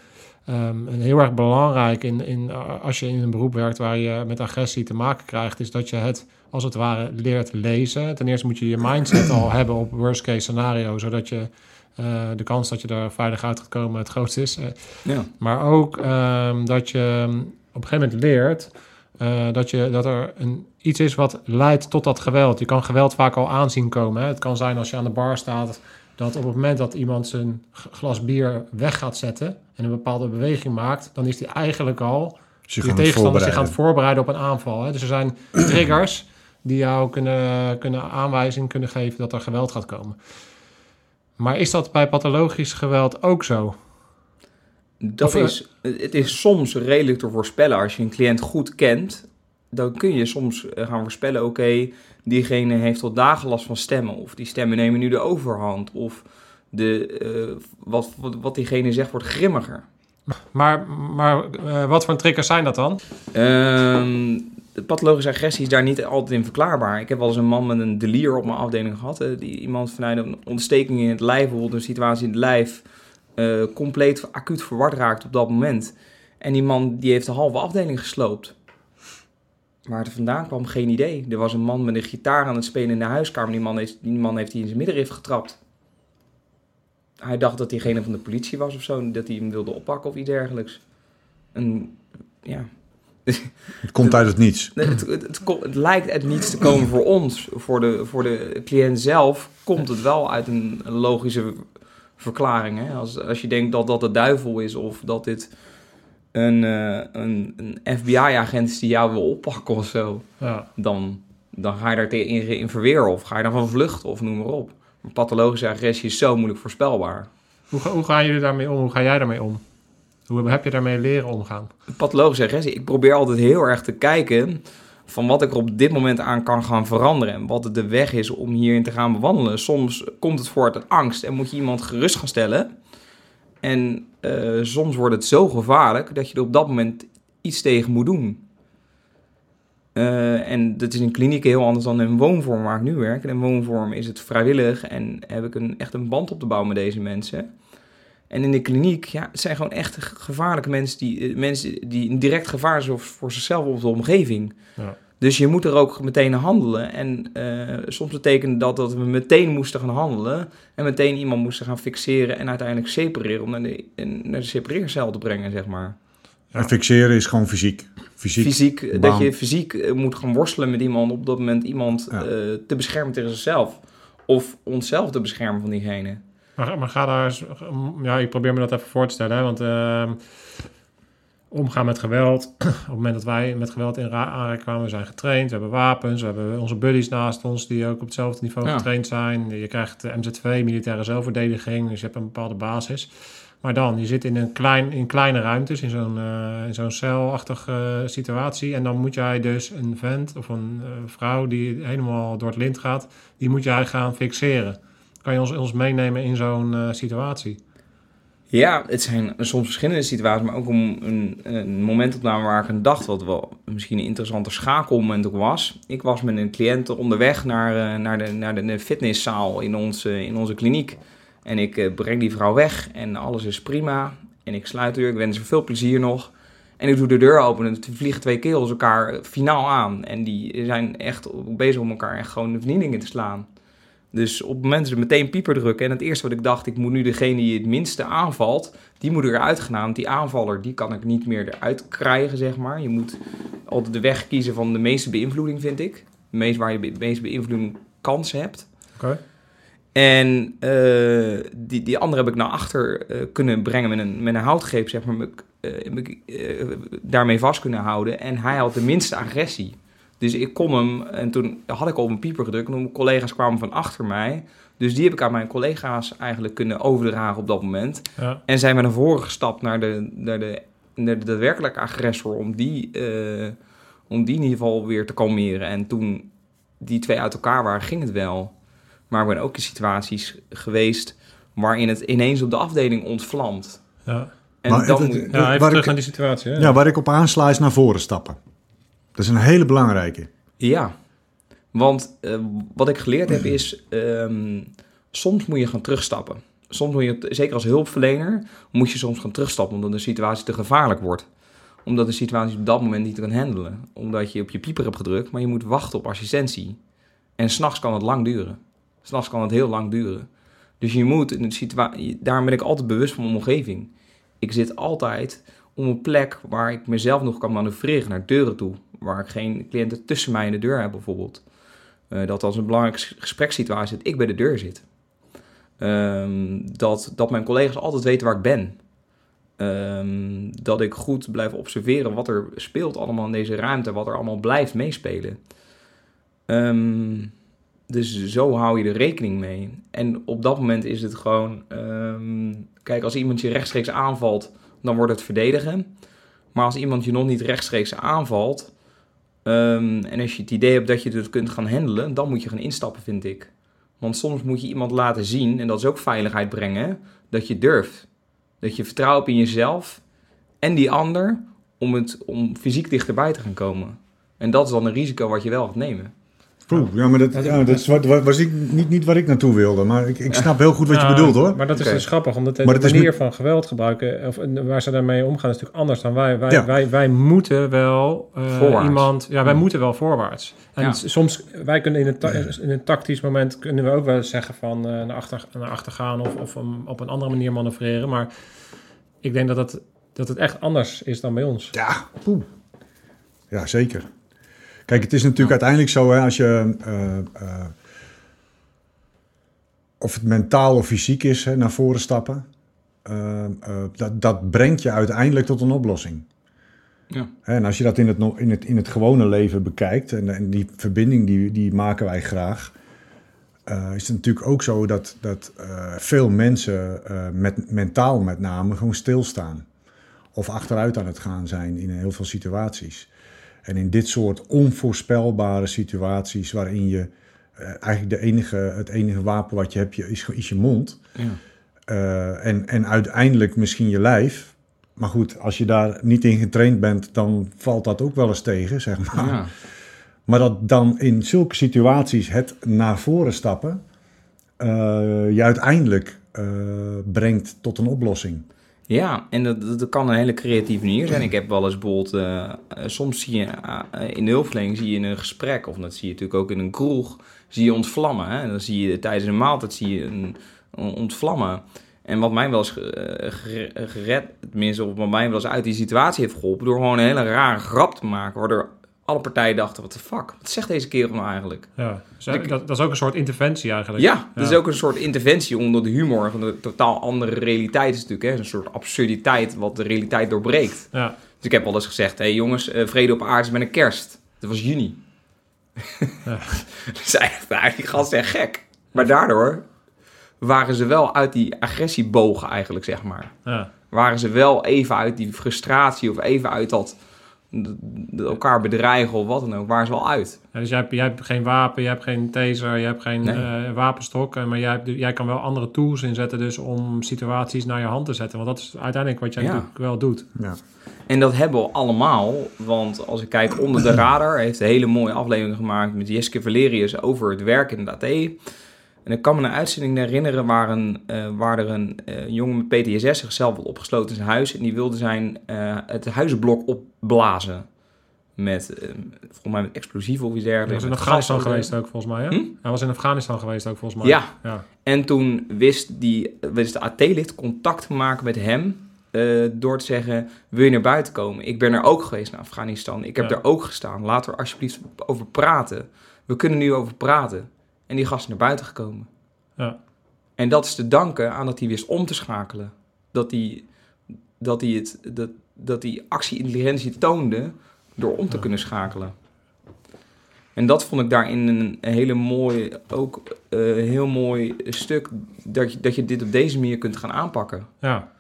ehm, een heel erg belangrijk in, in, als je in een beroep werkt waar je met agressie te maken krijgt, is dat je het als het ware leert lezen. Ten eerste moet je je mindset al hebben op worst case scenario, zodat je eh, de kans dat je er veilig uit gaat komen het grootst is. Eh, Ja. maar ook ehm, dat je op een gegeven moment leert eh, dat, je, dat er een, iets is wat leidt tot dat geweld. Je kan geweld vaak al aanzien komen. Hè. Het kan zijn als je aan de bar staat, dat op het moment dat iemand zijn glas bier weg gaat zetten en een bepaalde beweging maakt, dan is die eigenlijk al Dus je tegenstander zich aan voorbereiden. het voorbereiden op een aanval. Hè. Dus er zijn triggers die jou kunnen, kunnen aanwijzing kunnen geven dat er geweld gaat komen. Maar is dat bij pathologisch geweld ook zo? Dat Of, eh, is, het is soms redelijk te voorspellen. Als je een cliënt goed kent, dan kun je soms eh, gaan voorspellen: oké, diegene heeft al dagen last van stemmen. Of die stemmen nemen nu de overhand. Of de, eh, wat, wat, wat diegene zegt wordt grimmiger. Maar, maar eh, wat voor triggers zijn dat dan? De pathologische agressie is daar niet altijd in verklaarbaar. Ik heb wel eens een man met een delier op mijn afdeling gehad. eh, die iemand vanuit een ontsteking in het lijf, bijvoorbeeld een situatie in het lijf, compleet acuut verward raakt op dat moment. En die man die heeft de halve afdeling gesloopt. Waar het vandaan kwam, geen idee. Er was een man met een gitaar aan het spelen in de huiskamer. Die man heeft, die man heeft hij in zijn middenrif getrapt. Hij dacht dat diegene van de politie was of zo. Dat hij hem wilde oppakken of iets dergelijks. En ja, Het komt uit het niets. Het, het, het, het lijkt uit niets te komen voor ons. Voor de, voor de cliënt zelf komt het wel uit een, een logische verklaring. Hè? Als, als je denkt dat dat de duivel is of dat dit een, eh, een, een FBI-agent is die jou wil oppakken of zo, Ja. dan, dan ga je daar tegen in, verweer of ga je daarvan vluchten of noem maar op. Maar pathologische agressie is zo moeilijk voorspelbaar. Hoe gaan jullie daarmee om? Hoe ga jij daarmee om? Hoe heb je daarmee leren omgaan? pathologische agressie. Ik probeer altijd heel erg te kijken van wat ik er op dit moment aan kan gaan veranderen. En wat de weg is om hierin te gaan bewandelen. Soms komt het voort uit angst en moet je iemand gerust gaan stellen. En eh, soms wordt het zo gevaarlijk dat je er op dat moment iets tegen moet doen. Eh, en dat is in klinieken heel anders dan in woonvorm waar ik nu werk. In een woonvorm is het vrijwillig en heb ik een, echt een band op te bouwen met deze mensen. En in de kliniek, ja, zijn gewoon echt gevaarlijke mensen die, eh, mensen die een direct gevaar zijn voor zichzelf of de omgeving. Ja. Dus je moet er ook meteen aan handelen. En eh, soms betekende dat dat we meteen moesten gaan handelen. En meteen iemand moesten gaan fixeren en uiteindelijk separeren. Om naar de, naar de separeercel te brengen, zeg maar. En fixeren is gewoon fysiek. Fysiek. Fysiek, eh, dat je fysiek eh, moet gaan worstelen met iemand. Op dat moment iemand Ja. eh, te beschermen tegen zichzelf. Of onszelf te beschermen van diegene. Maar, maar ga daar eens... Ja, ik probeer me dat even voor te stellen. Hè, want ehm, omgaan met geweld. Op het moment dat wij met geweld in ra- aanraking kwamen, we zijn getraind. We hebben wapens. We hebben onze buddies naast ons die ook op hetzelfde niveau Ja. getraind zijn. Je krijgt de MZ2, militaire zelfverdediging. Dus je hebt een bepaalde basis. Maar dan, je zit in een klein, in kleine ruimtes, in zo'n eh, in zo'n celachtige situatie. En dan moet jij dus een vent of een eh, vrouw die helemaal door het lint gaat, die moet jij gaan fixeren. Kan je ons, ons meenemen in zo'n eh, situatie? Ja, het zijn soms verschillende situaties, maar ook om een, een momentopname waar ik aan dacht, wat wel misschien een interessante schakelmoment ook was. Ik was met een cliënt onderweg naar, eh, naar, de, naar de fitnesszaal in onze, in onze kliniek. En ik eh, breng die vrouw weg en alles is prima. En ik sluit de deur, ik wens haar veel plezier nog. En ik doe de deur open en er vliegen twee kerels elkaar eh, finaal aan. En die zijn echt bezig om elkaar echt gewoon de vernielingen te slaan. Dus op het moment dat ze meteen pieper drukken. En het eerste wat ik dacht, ik moet nu degene die het minste aanvalt, die moet eruit gaan. Want die aanvaller, die kan ik niet meer eruit krijgen, zeg maar. Je moet altijd de weg kiezen van de meeste beïnvloeding, vind ik. De meest waar je de meeste beïnvloeding kans hebt. Oké. En eh, die, die andere heb ik naar achter eh, kunnen brengen met een, met een houtgreep, zeg maar. me- me- eh, daarmee vast kunnen houden. En hij had de minste agressie. Dus ik kon hem, en toen had ik al op een pieper gedrukt. En mijn collega's kwamen van achter mij. Dus die heb ik aan mijn collega's eigenlijk kunnen overdragen op dat moment. Ja. En zijn we naar voren gestapt naar de, naar de, naar de daadwerkelijke agressor. Om die, eh, om die in ieder geval weer te kalmeren. En toen die twee uit elkaar waren, ging het wel. Maar ik ben ook in situaties geweest waarin het ineens op de afdeling ontvlamt. Ja. En Maar dan het- moet je- het- ja, even waar terug ik- naar die situatie. Hè? Ja, waar ik op aansla is naar voren stappen. Dat is een hele belangrijke. Ja, want eh, wat ik geleerd heb is, ehm, soms moet je gaan terugstappen. soms moet je, zeker als hulpverlener, moet je soms gaan terugstappen omdat de situatie te gevaarlijk wordt. Omdat de situatie op dat moment niet kan handelen. Omdat je op je pieper hebt gedrukt, maar je moet wachten op assistentie. En s'nachts kan het lang duren. S'nachts kan het heel lang duren. Dus je moet in een situatie, daarom ben ik altijd bewust van mijn omgeving. Ik zit altijd op een plek waar ik mezelf nog kan manoeuvreren naar deuren toe. Waar ik geen cliënten tussen mij en de deur heb bijvoorbeeld. Uh, dat als een belangrijke gesprekssituatie dat ik bij de deur zit. Um, dat, dat mijn collega's altijd weten waar ik ben. Um, dat ik goed blijf observeren wat er speelt allemaal in deze ruimte. Wat er allemaal blijft meespelen. Um, dus zo hou je er rekening mee. En op dat moment is het gewoon... kijk, als iemand je rechtstreeks aanvalt, dan wordt het verdedigen. Maar als iemand je nog niet rechtstreeks aanvalt... Um, en als je het idee hebt dat je het kunt gaan handelen, dan moet je gaan instappen, vind ik. Want soms moet je iemand laten zien, en dat is ook veiligheid brengen, dat je durft. Dat je vertrouwt in jezelf en die ander om, het, om fysiek dichterbij te gaan komen. En dat is dan een risico wat je wel gaat nemen. Poeh, ja, maar dat, ja, dat is wat, was ik, niet, niet waar ik naartoe wilde. Maar ik, ik snap heel goed wat je bedoelt hoor. Maar dat is okay. dus grappig, omdat de, de manier van geweld gebruiken, of waar ze daarmee omgaan, is natuurlijk anders dan wij. Wij, ja. wij, wij moeten wel uh, iemand, ja, wij moeten wel voorwaarts. En ja. soms, wij kunnen in een, in een tactisch moment, kunnen we ook wel zeggen van uh, naar, achter, naar achter gaan of, of um, op een andere manier manoeuvreren. Maar ik denk dat het, dat het echt anders is dan bij ons. Ja, poeh. Ja, zeker. Kijk, het is natuurlijk uiteindelijk zo, hè, als je. Uh, uh, of het mentaal of fysiek is, hè, naar voren stappen. Uh, dat, dat brengt je uiteindelijk tot een oplossing. Ja. En als je dat in het, in het, in het gewone leven bekijkt, en, en die verbinding die, die maken wij graag, is het natuurlijk ook zo dat, dat veel mensen, met, mentaal met name, gewoon stilstaan. Of achteruit aan het gaan zijn in heel veel situaties. En in dit soort onvoorspelbare situaties waarin je uh, eigenlijk de enige, het enige wapen wat je hebt is, is je mond. Ja. Uh, en, en uiteindelijk misschien je lijf. Maar goed, als je daar niet in getraind bent, dan valt dat ook wel eens tegen, zeg maar. Ja. Maar dat dan in zulke situaties het naar voren stappen, uh, je uiteindelijk brengt tot een oplossing. Ja, en dat, dat kan een hele creatieve manier zijn. Ik heb wel eens bijvoorbeeld, uh, soms zie je uh, in de hulpverlening zie je in een gesprek, of dat zie je natuurlijk ook in een kroeg, zie je ontvlammen. Hè? Dan zie je tijdens een maaltijd zie je een, een ontvlammen. En wat mij wel eens gered, tenminste, of wat mij wel eens uit die situatie heeft geholpen, door gewoon een hele rare grap te maken, waardoor alle partijen dachten, wat de fuck, wat zegt deze kerel nou eigenlijk? Ja, dat, dat, is ook een soort interventie eigenlijk. Ja, dat is ook een soort interventie, omdat de humor van de totaal andere realiteit is natuurlijk, hè, een soort absurditeit wat de realiteit doorbreekt. Ja. Dus ik heb wel eens gezegd, hé hey, jongens, uh, vrede op aarde is met een kerst. Dat was juni. Ja. dus eigenlijk, die gasten zijn gek. Maar daardoor waren ze wel uit die agressiebogen eigenlijk, zeg maar. Ja. Waren ze wel even uit die frustratie of even uit dat elkaar bedreigen of wat dan ook, waar ze wel uit. Ja, dus jij hebt, jij hebt geen wapen, je hebt geen taser, je hebt geen nee. uh, wapenstok, maar jij, hebt, jij kan wel andere tools inzetten dus om situaties naar je hand te zetten. Want dat is uiteindelijk wat jij ja. natuurlijk wel doet. Ja. En dat hebben we allemaal, want als ik kijk onder de radar, heeft een hele mooie aflevering gemaakt met Jeske Valerius over het werk in de AT. En ik kan me een uitzending herinneren waar, een, uh, waar er een uh, jongen met PTSS zichzelf had opgesloten in zijn huis. En die wilde zijn, uh, het huisblok opblazen. Met, volgens mij met explosieven of iets dergelijks. Hij was in Afghanistan geweest ook volgens mij, hè? Hm? Hij was in Afghanistan geweest ook volgens mij. Ja. ja. En toen wist, die, wist de AT-lid contact te maken met hem... door te zeggen, wil je naar buiten komen? Ik ben er ook geweest naar Afghanistan. Ik heb ja. er ook gestaan. Laten we alsjeblieft over praten. We kunnen nu over praten. En die gast naar buiten gekomen. Ja. En dat is te danken aan dat hij wist om te schakelen. Dat hij, dat hij, het, dat, dat hij actie-intelligentie toonde door om te kunnen schakelen. En dat vond ik daarin een, hele mooie, ook uh, heel mooi stuk, dat je, dat je dit op deze manier kunt gaan aanpakken. Ja.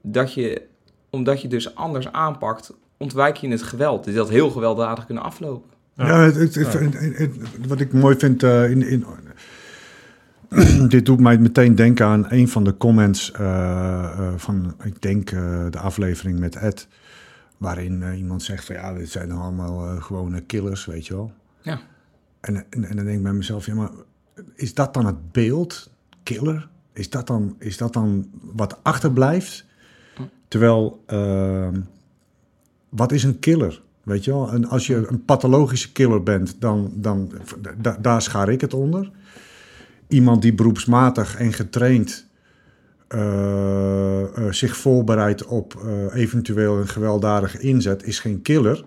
Dat je, omdat je dus anders aanpakt, ontwijk je het geweld. Dit had heel gewelddadig kunnen aflopen. Ja, het, het, het, wat ik mooi vind uh, in, in dit doet mij meteen denken aan een van de comments uh, uh, van, ik denk, de aflevering met Ed. Waarin iemand zegt van ja, dit zijn nou allemaal gewone killers, weet je wel. Ja. En, en, en, dan denk ik bij mezelf, ja, maar is dat dan het beeld, killer? is dat dan, is dat dan wat achterblijft? Terwijl, ehm, wat is een killer? Weet je wel, en als je een pathologische killer bent, dan, dan da- daar schaar ik het onder. Iemand die beroepsmatig en getraind eh, eh, zich voorbereidt op eh, eventueel een gewelddadige inzet, is geen killer.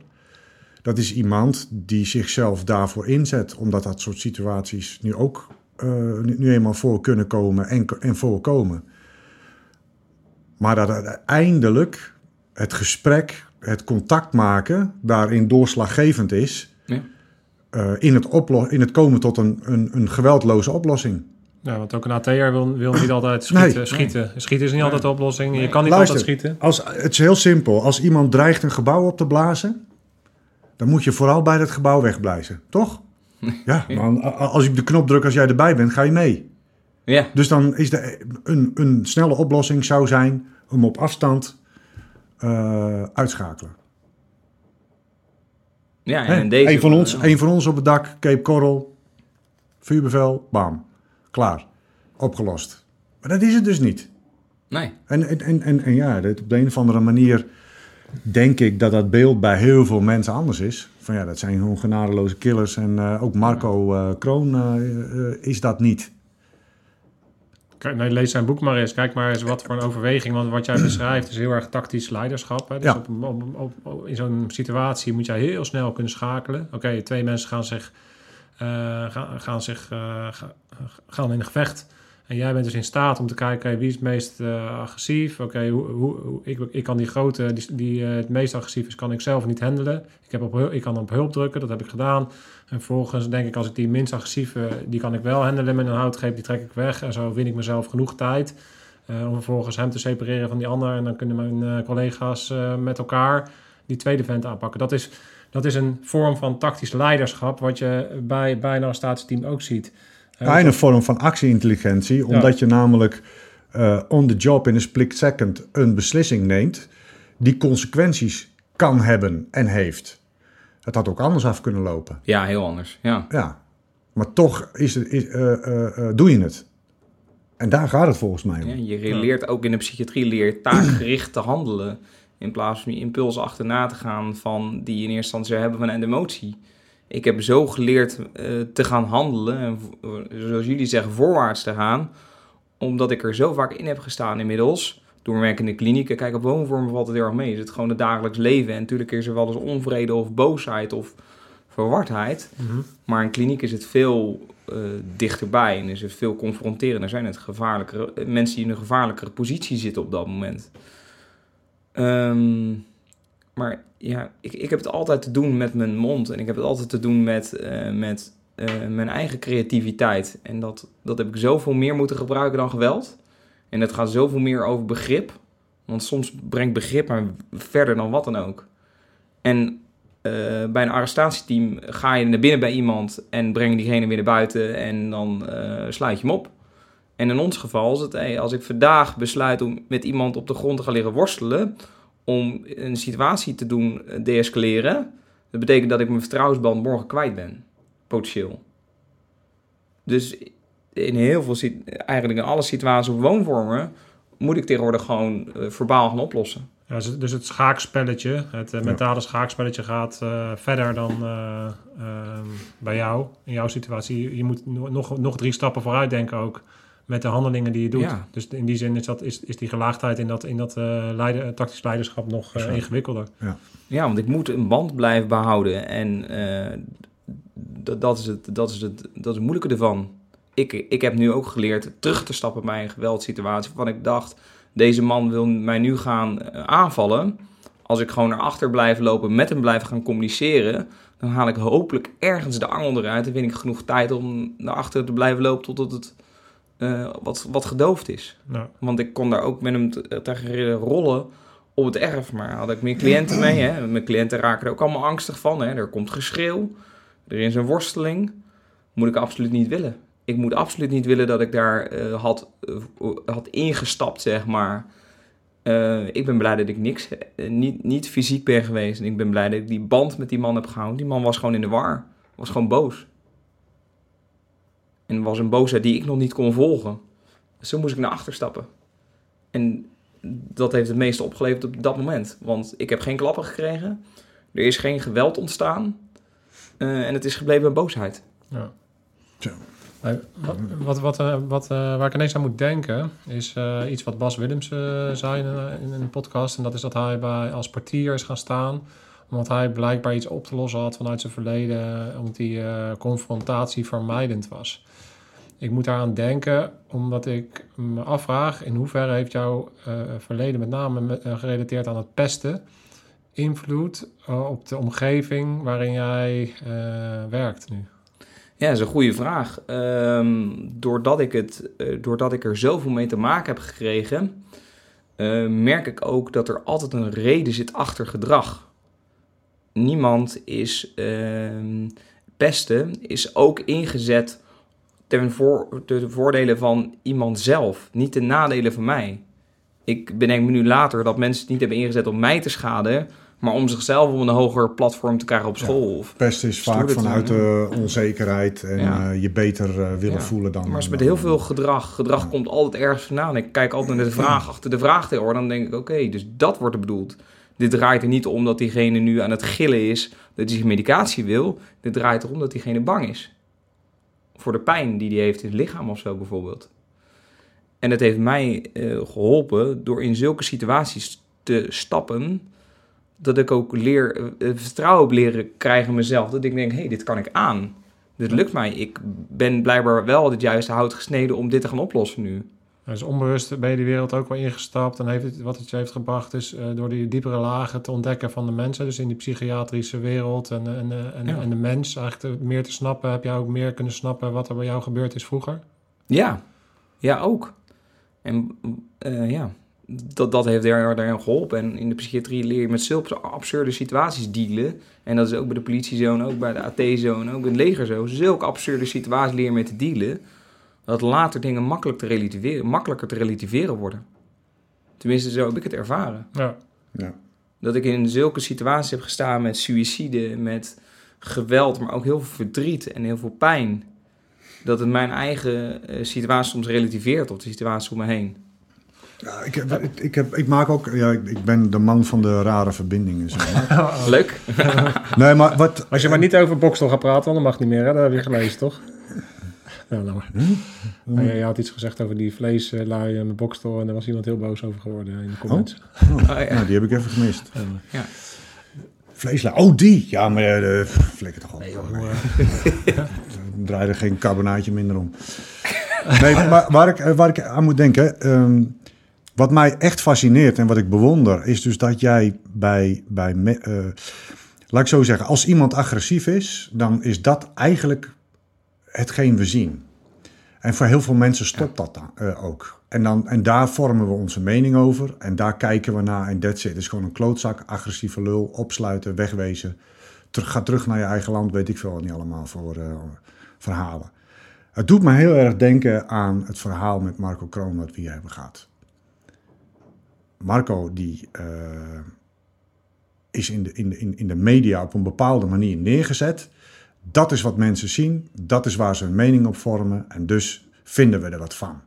Dat is iemand die zichzelf daarvoor inzet, omdat dat soort situaties nu ook nu eenmaal voor kunnen komen en, en voorkomen. Maar dat uiteindelijk het gesprek, het contact maken, daarin doorslaggevend is Ja. eh, in, het oplo- in het komen tot een, een, een geweldloze oplossing. Ja, want ook een AT'er wil, wil niet altijd schieten. Nee. schieten. Schieten is niet altijd de oplossing. Je kan niet Luister, altijd schieten. Als, het is heel simpel. Als iemand dreigt een gebouw op te blazen, dan moet je vooral bij dat gebouw wegblijven, toch? Ja, als je op de knop drukt als jij erbij bent, ga je mee. Ja, Dus dan is de, een, een snelle oplossing zou zijn om op afstand eh, uitschakelen. ja en deze... Eén van, ons, één van ons op het dak, Cape Coral, vuurbevel, bam, klaar, opgelost. Maar dat is het dus niet. Nee. En, en, en, en, en ja, dit, op de een of andere manier denk ik dat dat beeld bij heel veel mensen anders is. Van ja, dat zijn gewoon genadeloze killers. En eh, ook Marco eh, Kroon eh, eh, is dat niet. Nee, lees zijn boek maar eens. Kijk maar eens wat voor een overweging. Want wat jij beschrijft is heel erg tactisch leiderschap. Hè? Dus Ja. op, op, in zo'n situatie moet jij heel snel kunnen schakelen. Oké, twee mensen gaan zich, eh, gaan, gaan, zich eh, ga- gaan in een gevecht. En jij bent dus in staat om te kijken wie is het meest eh, agressief. Oké, hoe, hoe, ik, ik kan die grote, die, die eh, het meest agressief is, kan ik zelf niet handelen. Ik, heb op, ik kan op hulp drukken, dat heb ik gedaan. En vervolgens denk ik, als ik die minst agressieve, die kan ik wel handelen met een houtgreep, die trek ik weg. En zo win ik mezelf genoeg tijd eh, om vervolgens hem te separeren van die ander. En dan kunnen mijn collega's met elkaar die tweede vent aanpakken. Dat is, dat is een vorm van tactisch leiderschap, wat je bij bijna een statisteam ook ziet. Een vorm van actieintelligentie, omdat je namelijk eh, on the job in een split second een beslissing neemt die consequenties kan hebben en heeft. Het had ook anders af kunnen lopen. Ja, heel anders. Ja. Ja, maar toch is het, is, eh, eh, doe je het. En daar gaat het volgens mij om. Ja, je leert ook in de psychiatrie leert taakgericht te handelen. In plaats van die impuls achterna te gaan van die je in eerste instantie zou hebben van een emotie. Ik heb zo geleerd eh, te gaan handelen, en zoals jullie zeggen, voorwaarts te gaan. Omdat ik er zo vaak in heb gestaan inmiddels. Door mijn werk in de kliniek. Kijk, op woonvormen valt het heel erg mee. Is het gewoon het dagelijks leven. En natuurlijk is er wel eens onvrede of boosheid of verwardheid. Mhm. Maar in kliniek is het veel eh, dichterbij en is het veel confronterender. Zijn het gevaarlijkere eh, mensen die in een gevaarlijkere positie zitten op dat moment. Ehm, maar ja, ik, ik heb het altijd te doen met mijn mond en ik heb het altijd te doen met, eh, met eh, mijn eigen creativiteit. En dat, dat heb ik zoveel meer moeten gebruiken dan geweld. En het gaat zoveel meer over begrip. Want soms brengt begrip maar verder dan wat dan ook. En eh, bij een arrestatieteam ga je naar binnen bij iemand en breng diegene weer naar buiten en dan eh, sluit je hem op. En in ons geval is het, als ik vandaag besluit om met iemand op de grond te gaan liggen worstelen, om een situatie te doen eh, deescaleren, dat betekent dat ik mijn vertrouwensband morgen kwijt ben, potentieel. Dus in heel veel, eigenlijk in alle situaties of woonvormen, moet ik tegenwoordig gewoon eh, verbaal gaan oplossen. Ja, dus- dus het schaakspelletje, het eh, mentale schaakspelletje gaat verder dan eh, ehm, bij jou, in jouw situatie. Je, moet no- nog, nog drie stappen vooruit denken ook met de handelingen die je doet. Ja. Dus in die zin is, dat, is, is die gelaagdheid in dat, in dat eh, leider, eh, tactisch leiderschap nog eh, ingewikkelder. Ja, want ik moet een band blijven behouden. En eh, dat, dat, is het, dat, is het, dat is het moeilijke ervan. Ik, ik heb nu ook geleerd terug te stappen bij een geweldsituatie. Waarvan ik dacht, deze man wil mij nu gaan aanvallen. Als ik gewoon naar achter blijf lopen, met hem blijf gaan communiceren... dan haal ik hopelijk ergens de angel eruit... en vind ik genoeg tijd om naar achter te blijven lopen... totdat het eh, wat, wat gedoofd is. Want ik kon daar ook met hem te- tegen rollen op het erf. Maar had ik meer cliënten mee. Hè? Mijn cliënten raken er ook allemaal angstig van. Hè? Er komt geschreeuw. Er is een worsteling. Moet ik absoluut niet willen. Ik moet absoluut niet willen dat ik daar eh, had, eh, had ingestapt, zeg maar. Eh, ik ben blij dat ik niks, eh, niet, niet fysiek ben geweest. En ik ben blij dat ik die band met die man heb gehouden. Die man was gewoon in de war. Was gewoon boos. En was een boosheid die ik nog niet kon volgen. Zo moest ik naar achter stappen. En dat heeft het meeste opgeleverd op dat moment. Want ik heb geen klappen gekregen. Er is geen geweld ontstaan. Eh, en het is gebleven bij boosheid. Ja. Wat, wat, wat, eh, wat, eh, waar ik ineens aan moet denken, is eh, iets wat Bas Willems eh, zei in, een- in een podcast. En dat is dat hij bij, als partier is gaan staan. Omdat hij blijkbaar iets op te lossen had vanuit zijn verleden. Omdat die eh, confrontatie vermijdend was. Ik moet daaraan denken, omdat ik me afvraag... in hoeverre heeft jouw eh, verleden, met name eh, gerelateerd aan het pesten... invloed eh, op de omgeving waarin jij werkt nu? Ja, dat is een goede vraag. Ehm, doordat, ik het, doordat ik er zoveel mee te maken heb gekregen, merk ik ook dat er altijd een reden zit achter gedrag. Niemand is ehm, pesten, is ook ingezet ten voor, de voordelen van iemand zelf, niet ten nadelen van mij. Ik bedenk me nu later dat mensen het niet hebben ingezet om mij te schaden, maar om zichzelf op een hoger platform te krijgen op Ja. school. Of Pest is vaak vanuit de onzekerheid en Ja. eh, je beter eh, willen Ja. voelen dan... Maar het is met dan- heel veel gedrag. Gedrag komt altijd ergens vandaan. Ik kijk altijd naar de vraag achter de vraag hoor. Dan denk ik, oké, dus dat wordt er bedoeld. Dit draait er niet om dat diegene nu aan het gillen is dat hij medicatie wil. Dit draait erom dat diegene bang is. Voor de pijn die hij heeft in het lichaam of zo bijvoorbeeld. En het heeft mij eh, geholpen door in zulke situaties te stappen. Dat ik ook leer, eh, vertrouwen op leren krijgen mezelf. Dat ik denk, hé, hey, dit kan ik aan. Dit lukt mij. Ik ben blijkbaar wel het juiste hout gesneden om dit te gaan oplossen nu. Dus onbewust ben je die wereld ook wel ingestapt. En heeft het, wat het je heeft gebracht is eh, door die diepere lagen te ontdekken van de mensen. Dus in die psychiatrische wereld en, en, eh, en, Ja. en de mens eigenlijk te- meer te snappen. Heb jij ook meer kunnen snappen wat er bij jou gebeurd is vroeger? Ja, ja ook. En eh, ja, dat, dat heeft daar daarin geholpen. En in de psychiatrie leer je met zulke absurde situaties dealen. En dat is ook bij de politiezone, ook bij de AT-zone, ook in het leger zo. Zulke absurde situaties leer je mee te dealen. Dat later dingen makkelijk te relativeren, makkelijker te relativeren worden. Tenminste, zo heb ik het ervaren. Ja. Ja. Dat ik in zulke situaties heb gestaan met suïcide, met geweld, maar ook heel veel verdriet en heel veel pijn. Dat het mijn eigen eh, situatie soms relativeert op de situatie om me heen. Ja, ik, heb, ik, ik heb, ik maak ook... Ja, ik, ik ben de man van de rare verbindingen. Zeg maar. Leuk. nee, maar wat... Als je maar niet over Bokstel gaat praten, dan mag het niet meer. Hè? Dat heb je gelezen, toch? Ja, nou maar. Nou ja, je had iets gezegd over die vleeslui met Bokstel. En daar was iemand heel boos over geworden in de comments. Oh, ja. Nou, die heb ik even gemist. Ja. Vleeslui. Oh, die! Ja, maar uh, flikker toch op. Nee, joh. Er geen carbonaatje minder om. Nee, maar waar ik, eh, waar ik aan moet denken... ehm, wat mij echt fascineert en wat ik bewonder... is dus dat jij bij... bij me- eh, laat ik zo zeggen, als iemand agressief is... dan is dat eigenlijk hetgeen we zien. En voor heel veel mensen stopt dat dan, eh, ook. En, dan, en daar vormen we onze mening over. En daar kijken we naar. En that's it. Het is gewoon een klootzak, agressieve lul, opsluiten, wegwezen. Terug, ga terug naar je eigen land, weet ik veel wat niet allemaal voor eh, verhalen. Het doet me heel erg denken aan het verhaal met Marco Kroon wat we hier hebben gehad. Marco die eh, is in de, in, de, in de media op een bepaalde manier neergezet. Dat is wat mensen zien, dat is waar ze een mening op vormen en dus vinden we er wat van.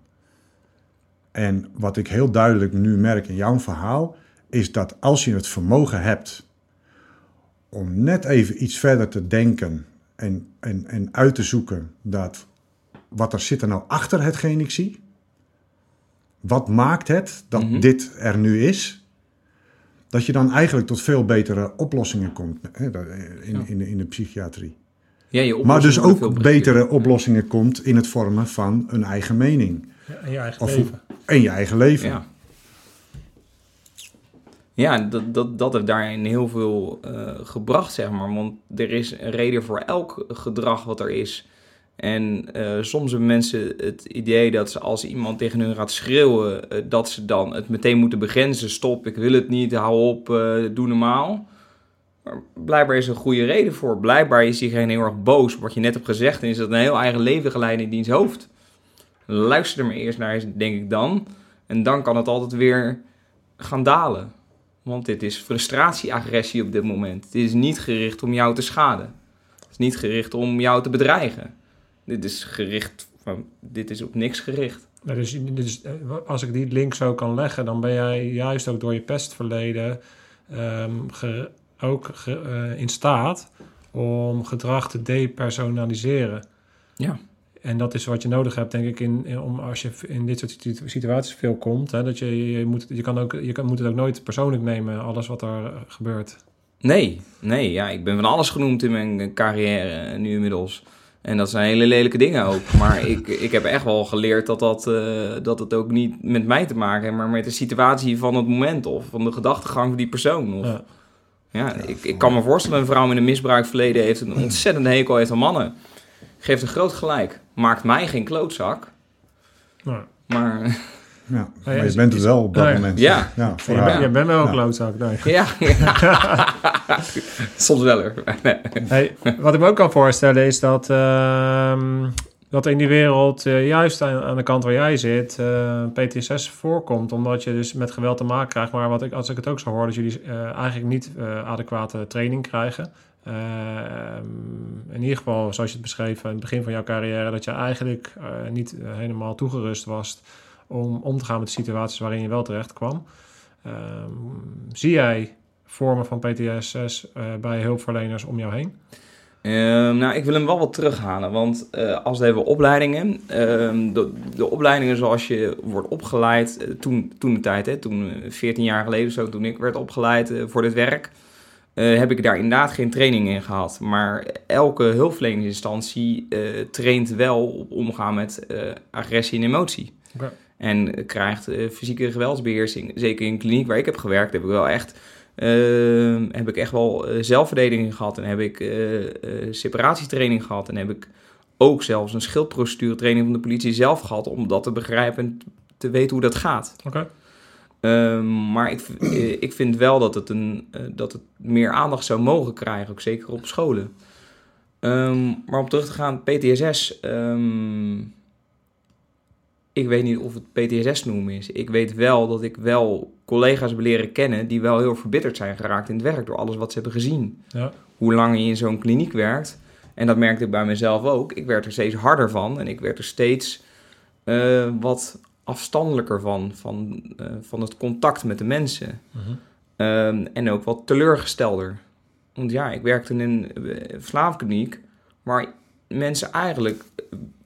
En wat ik heel duidelijk nu merk in jouw verhaal, is dat als je het vermogen hebt om net even iets verder te denken en, en, en uit te zoeken dat wat er zit er nou achter hetgeen ik zie, wat maakt het dat Mhm. dit er nu is, dat je dan eigenlijk tot veel betere oplossingen komt hè, dat- in, in, de, in de psychiatrie. Ja, je Maar dus ook betere oplossingen komt in het vormen van een eigen mening. Ja, en je eigen Of leven. en je eigen leven. Ja. Ja, dat, dat, dat heeft daarin heel veel eh, gebracht, zeg maar. Want er is een reden voor elk gedrag wat er is. En eh, soms hebben mensen het idee dat ze als iemand tegen hun gaat schreeuwen, eh, dat ze dan het meteen moeten begrenzen. Stop, ik wil het niet, hou op, eh, doe normaal. Blijkbaar is er een goede reden voor. Blijkbaar is diegene heel erg boos, wat je net hebt gezegd. En is dat een heel eigen leven geleid in diens hoofd. Luister er maar eerst naar, denk ik dan. En dan kan het altijd weer gaan dalen. Want dit is frustratie-agressie op dit moment. Het is niet gericht om jou te schaden. Het is niet gericht om jou te bedreigen. Dit is gericht van, dit is op niks gericht. Dus, eh, als ik die link zo kan leggen, dan ben jij juist ook door je pestverleden ehm, ge- ook ge- eh, in staat om gedrag te depersonaliseren. Ja. En dat is wat je nodig hebt, denk ik, in, in- om als je in dit soort situ- situaties veel komt. Hè, dat je, je, moet, je, kan ook, je kan, moet het ook nooit persoonlijk nemen, alles wat er eh, gebeurt. Nee, nee, ja, ik ben van alles genoemd in mijn carrière nu inmiddels. En dat zijn hele lelijke dingen ook. Maar ik, ik heb echt wel geleerd dat, dat, eh, dat het ook niet met mij te maken heeft, maar met de situatie van het moment of van de gedachtegang van die persoon. Of, Ja. Ja, ik, ik kan me voorstellen, een vrouw met een misbruikverleden heeft een ontzettende hekel heeft aan mannen. Geeft een groot gelijk. Maakt mij geen klootzak. Nou, Maar Ja, maar je bent het is- wel op dat moment. Ja. ja voor je, je bent wel een Ja. klootzak. Nee. ja, soms wel hoor. Hey, wat ik me ook kan voorstellen is dat, ehm, dat in die wereld, eh, juist aan, de kant waar jij zit, eh, PTSS voorkomt. Omdat je dus met geweld te maken krijgt. Maar wat ik, als ik het ook zo hoor, dat jullie eh, eigenlijk niet adequate training krijgen. In ieder geval, zoals je het beschreef aan het begin van jouw carrière, dat je eigenlijk niet helemaal toegerust was om om te gaan met de situaties waarin je wel terecht kwam. Ehm, zie jij vormen van PTSS bij hulpverleners om jou heen? Ehm, nou, ik wil hem wel wat terughalen. Want eh, als we hebben opleidingen. ehm, de, de opleidingen zoals je wordt opgeleid. eh, toen, toen de tijd, hè, toen eh, 14 jaar geleden zo, toen ik werd opgeleid eh, voor dit werk. eh, heb ik daar inderdaad geen training in gehad. Maar elke hulpverleningsinstantie eh traint wel op omgaan met eh, agressie en emotie. En eh, krijgt eh, fysieke geweldsbeheersing. Zeker in de kliniek waar ik heb gewerkt, heb ik wel echt heb ik echt wel eh, zelfverdediging gehad en heb ik eh, eh, separatietraining gehad en heb ik ook zelfs een schildprocedure training van de politie zelf gehad om dat te begrijpen en te weten hoe dat gaat. Oké. Ehm, maar ik, ik vind wel dat het, een, dat het meer aandacht zou mogen krijgen, ook zeker op scholen. Ehm, maar om terug te gaan, PTSS. ehm, ik weet niet of het PTSS noemen is. Ik weet wel dat ik wel collega's heb leren kennen die wel heel verbitterd zijn geraakt in het werk door alles wat ze hebben gezien. Ja. Hoe langer je in zo'n kliniek werkt. En dat merkte ik bij mezelf ook. Ik werd er steeds harder van en ik werd er steeds eh, wat afstandelijker van, van, eh, van het contact met de mensen. Mhm. Ehm, en ook wat teleurgestelder. Want ja, ik werkte in een eh, verslaafkliniek waar mensen eigenlijk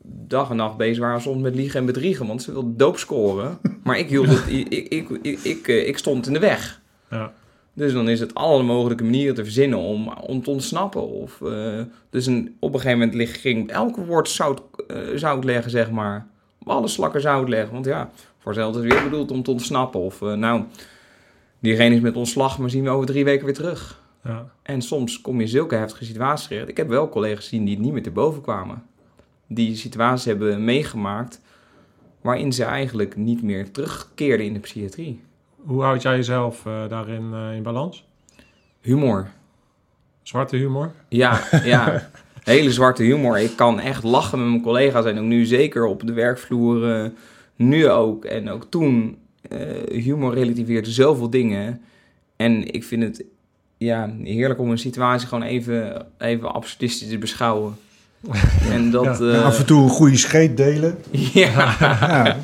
dag en nacht bezig waren soms met liegen en bedriegen, want ze wilden doop scoren. Maar ik, hield het, ik, ik, ik, eh, ik stond in de weg. Ja. Dus dan is het alle mogelijke manieren te verzinnen om, om te ontsnappen. Of, eh, dus een, op een gegeven moment ging elke woord zout, eh, zout leggen, zeg maar. Alle slakken zout leggen. Want ja, voor hetzelfde is het weer bedoeld om te ontsnappen. Of nou, diegene is met ontslag, maar zien we over drie weken weer terug. Ja. En soms kom je in zulke heftige situaties terecht. Ik heb wel collega's gezien die niet meer te boven kwamen. Die situaties hebben meegemaakt waarin ze eigenlijk niet meer terugkeerden in de psychiatrie. Hoe houd jij jezelf eh, daarin eh, in balans? Humor. Zwarte humor? Ja, ja. Hele zwarte humor. Ik kan echt lachen met mijn collega's en ook nu zeker op de werkvloer. eh, nu ook. En ook toen. humor relativeert zoveel dingen. En ik vind het ja, heerlijk om een situatie gewoon even, even absurdistisch te beschouwen. En dat... Ja. eh, Af en toe een goede scheet delen. ja. Ja,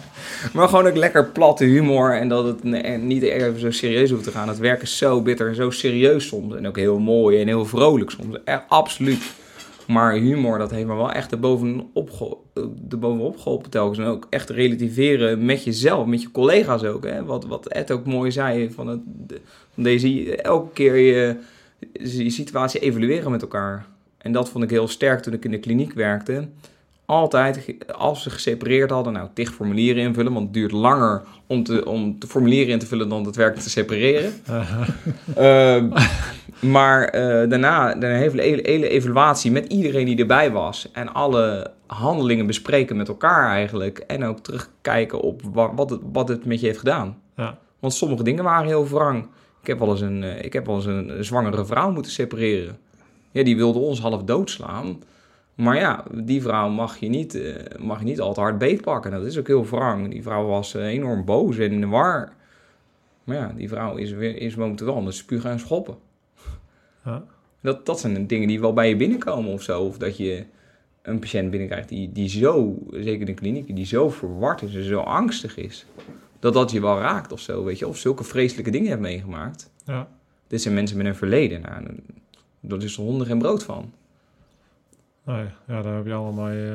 Maar gewoon ook lekker platte humor en dat het niet even zo serieus hoeft te gaan. Het werk is zo bitter en zo serieus soms. En ook heel mooi en heel vrolijk soms. Echt, absoluut. Maar humor, dat heeft me wel echt erbovenop, ge- erbovenop geholpen telkens. En ook echt relativeren met jezelf, met je collega's ook. Hè? Wat, wat Ed ook mooi zei, van, het, de- van deze, elke keer je, je situatie evalueren met elkaar. En dat vond ik heel sterk toen ik in de kliniek werkte altijd, als ze gesepareerd hadden, nou, tig formulieren invullen, want het duurt langer om, te, om de formulieren in te vullen dan daadwerkelijk te separeren. Ehm, maar eh, daarna een hele, hele, hele evaluatie met iedereen die erbij was en alle handelingen bespreken met elkaar eigenlijk en ook terugkijken op wa- wat het, wat het met je heeft gedaan. Ja. Want sommige dingen waren heel wrang. Ik heb wel eens een, eh, ik heb wel eens een, een zwangere vrouw moeten separeren. Ja, die wilde ons half doodslaan. Maar ja, die vrouw mag je niet, eh, mag je niet al te hard beetpakken. Dat is ook heel wrang. Die vrouw was eh, enorm boos en in de war. Maar ja, die vrouw is, weer, is momenteel wel aan het spugen en schoppen. Dat, dat zijn dingen die wel bij je binnenkomen of zo. Of dat je een patiënt binnenkrijgt die, die zo, zeker in de kliniek, die zo verward is en zo angstig is, dat dat je wel raakt of zo, weet je, of zulke vreselijke dingen hebt meegemaakt. Ja. Dit zijn mensen met een verleden. Nou, dat is honden geen brood van. Nee, ja, daar heb je allemaal mee,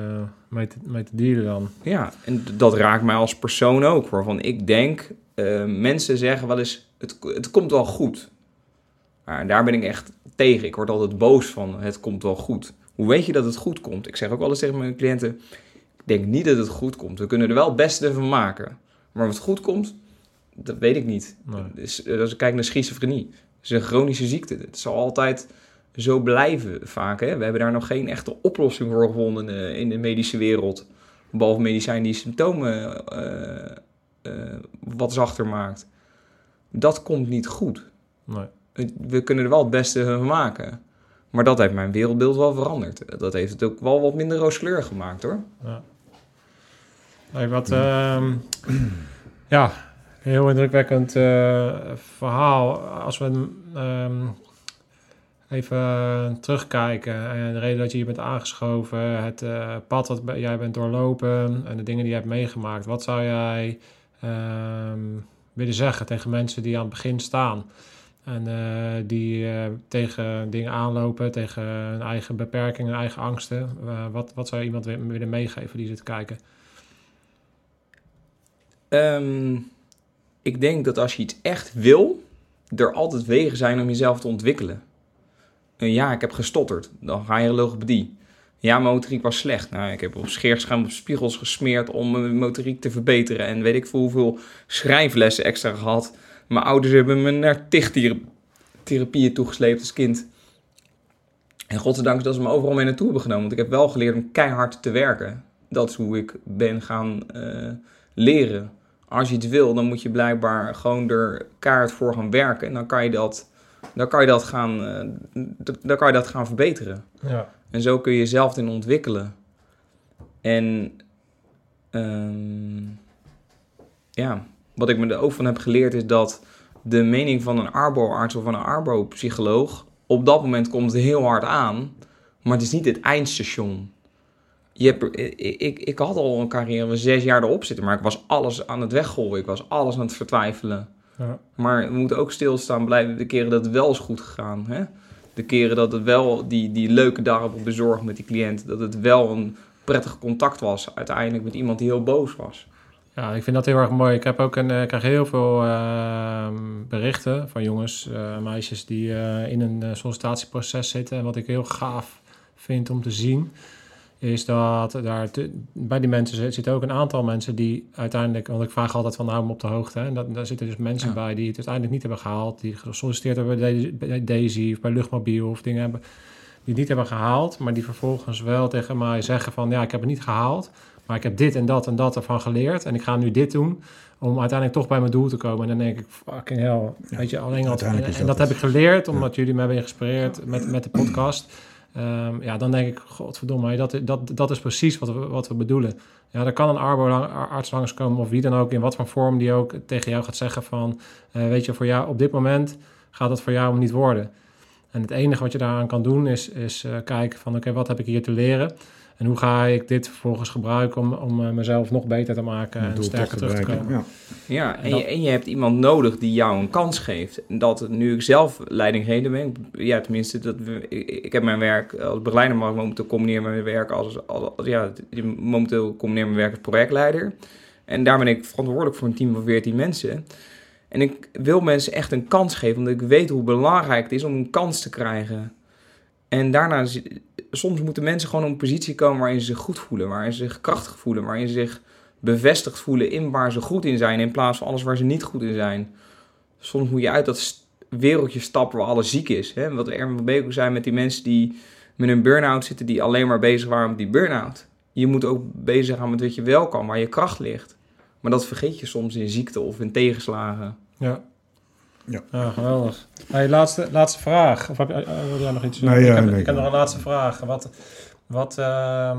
mee, te, mee te dealen dan. Ja, en dat raakt mij als persoon ook. Waarvan ik denk, eh, mensen zeggen wel eens, het, het komt wel goed. Maar daar ben ik echt tegen. Ik word altijd boos van, het komt wel goed. Hoe weet je dat het goed komt? Ik zeg ook wel eens tegen mijn cliënten, ik denk niet dat het goed komt. We kunnen er wel het beste van maken. Maar of het goed komt, dat weet ik niet. Nee. Dus, eh, als ik kijk naar schizofrenie, dat is een chronische ziekte. Het zal altijd zo blijven vaak. Hè? We hebben daar nog geen echte oplossing voor gevonden eh, in de medische wereld. Behalve medicijn die symptomen eh, eh, wat zachter maakt. Dat komt niet goed. Nee. We kunnen er wel het beste van maken. Maar dat heeft mijn wereldbeeld wel veranderd. Dat heeft het ook wel wat minder rooskleurig gemaakt hoor. Ja. Nee, wat, ehm, ja, heel indrukwekkend verhaal. Als we ehm, even terugkijken en de reden dat je hier bent aangeschoven, het eh, pad be- jij bent doorlopen en de dingen die je hebt meegemaakt. Wat zou jij ehm, willen zeggen tegen mensen die aan het begin staan? En eh, die eh, tegen dingen aanlopen, tegen hun eigen beperkingen, eigen angsten. Eh, wat, wat zou je iemand wi- willen meegeven die zit te kijken? Ehm, ik denk dat als je iets echt wil, er altijd wegen zijn om jezelf te ontwikkelen. Ja, ik heb gestotterd. Dan ga je logopedie. Ja, mijn motoriek was slecht. Nou, ik heb op scheerschuim op spiegels gesmeerd om mijn motoriek te verbeteren. En weet ik veel hoeveel schrijflessen extra gehad. Mijn ouders hebben me naar tichtherapieën toegesleept als kind. En godzijdank dat ze me overal mee naartoe hebben genomen. Want ik heb wel geleerd om keihard te werken. Dat is hoe ik ben gaan eh, leren. Als je het wil, dan moet je blijkbaar gewoon er kaart voor gaan werken. En dan kan je dat, dan kan je dat, gaan, eh, dan kan je dat gaan verbeteren. Ja. En zo kun je jezelf in ontwikkelen. En ehm, ja, wat ik me er ook van heb geleerd is dat de mening van een arbo-arts of van een arbo-psycholoog op dat moment komt heel hard aan, maar het is niet het eindstation. Je hebt, ik, ik, ik had al een carrière van zes jaar erop zitten, maar ik was alles aan het weggooien. Ik was alles aan het vertwijfelen. Ja. Maar we moeten ook stilstaan blijven de keren dat het wel is goed gegaan. Hè? De keren dat het wel die, die leuke dagen op de zorg met die cliënt, dat het wel een prettig contact was uiteindelijk met iemand die heel boos was. Ja, ik vind dat heel erg mooi. Ik heb ook een, eh, ik krijg heel veel ehm, berichten van jongens, eh, meisjes die eh, in een sollicitatieproces zitten. En wat ik heel gaaf vind om te zien, is dat daar te- bij die mensen zit- zitten ook een aantal mensen die uiteindelijk, want ik vraag altijd van hou me op de hoogte. Hè, en dat, daar zitten dus mensen Ja. bij die het uiteindelijk niet hebben gehaald, die gesolliciteerd hebben bij Daisy- of bij Luchtmobiel of dingen hebben die het niet hebben gehaald, maar die vervolgens wel tegen mij zeggen van ja, ik heb het niet gehaald. Maar ik heb dit en dat en dat ervan geleerd. En ik ga nu dit doen om uiteindelijk toch bij mijn doel te komen. En dan denk ik, fucking hell. Weet je, alleen al, en, en dat heb ik geleerd omdat jullie me hebben geïnspireerd met, met de podcast. Ehm, ja, dan denk ik, godverdomme, dat, dat, dat is precies wat we, wat we bedoelen. Ja, er kan een arbo-arts langskomen of wie dan ook, in wat voor vorm die ook tegen jou gaat zeggen van, eh, weet je, voor jou op dit moment gaat het voor jou niet worden. En het enige wat je daaraan kan doen is, is eh, kijken van, oké, wat heb ik hier te leren? En hoe ga ik dit vervolgens gebruiken om, om eh, mezelf nog beter te maken en sterker terug te komen? Ja. Ja, en, dat- je, en je hebt iemand nodig die jou een kans geeft. En dat nu ik zelf leidinggevende ben, ja tenminste, dat we, ik, ik heb mijn werk als begeleider, maar ik momenteel combineer mijn werk als, als, als- ja, momenteel combineer mijn werk als projectleider. En daar ben ik verantwoordelijk voor een team van 14 mensen. En ik wil mensen echt een kans geven, omdat ik weet hoe belangrijk het is om een kans te krijgen. En daarna, soms moeten mensen gewoon op een positie komen waarin ze zich goed voelen, waarin ze zich krachtig voelen, waarin ze zich bevestigd voelen in waar ze goed in zijn, in plaats van alles waar ze niet goed in zijn. Soms moet je uit dat wereldje stappen waar alles ziek is. Hè? Wat Erwin van Beek zei met die mensen die met een burn-out zitten, die alleen maar bezig waren met die burn-out. Je moet ook bezig gaan met wat je wel kan, waar je kracht ligt. Maar dat vergeet je soms in ziekte of in tegenslagen. Ja. Ja. geweldig. Hey, laatste, laatste vraag. Of heb je, eh, wil jij nog iets? Nee, ik, ja, heb, nee, ik heb nog een laatste vraag. Wat, wat ehm,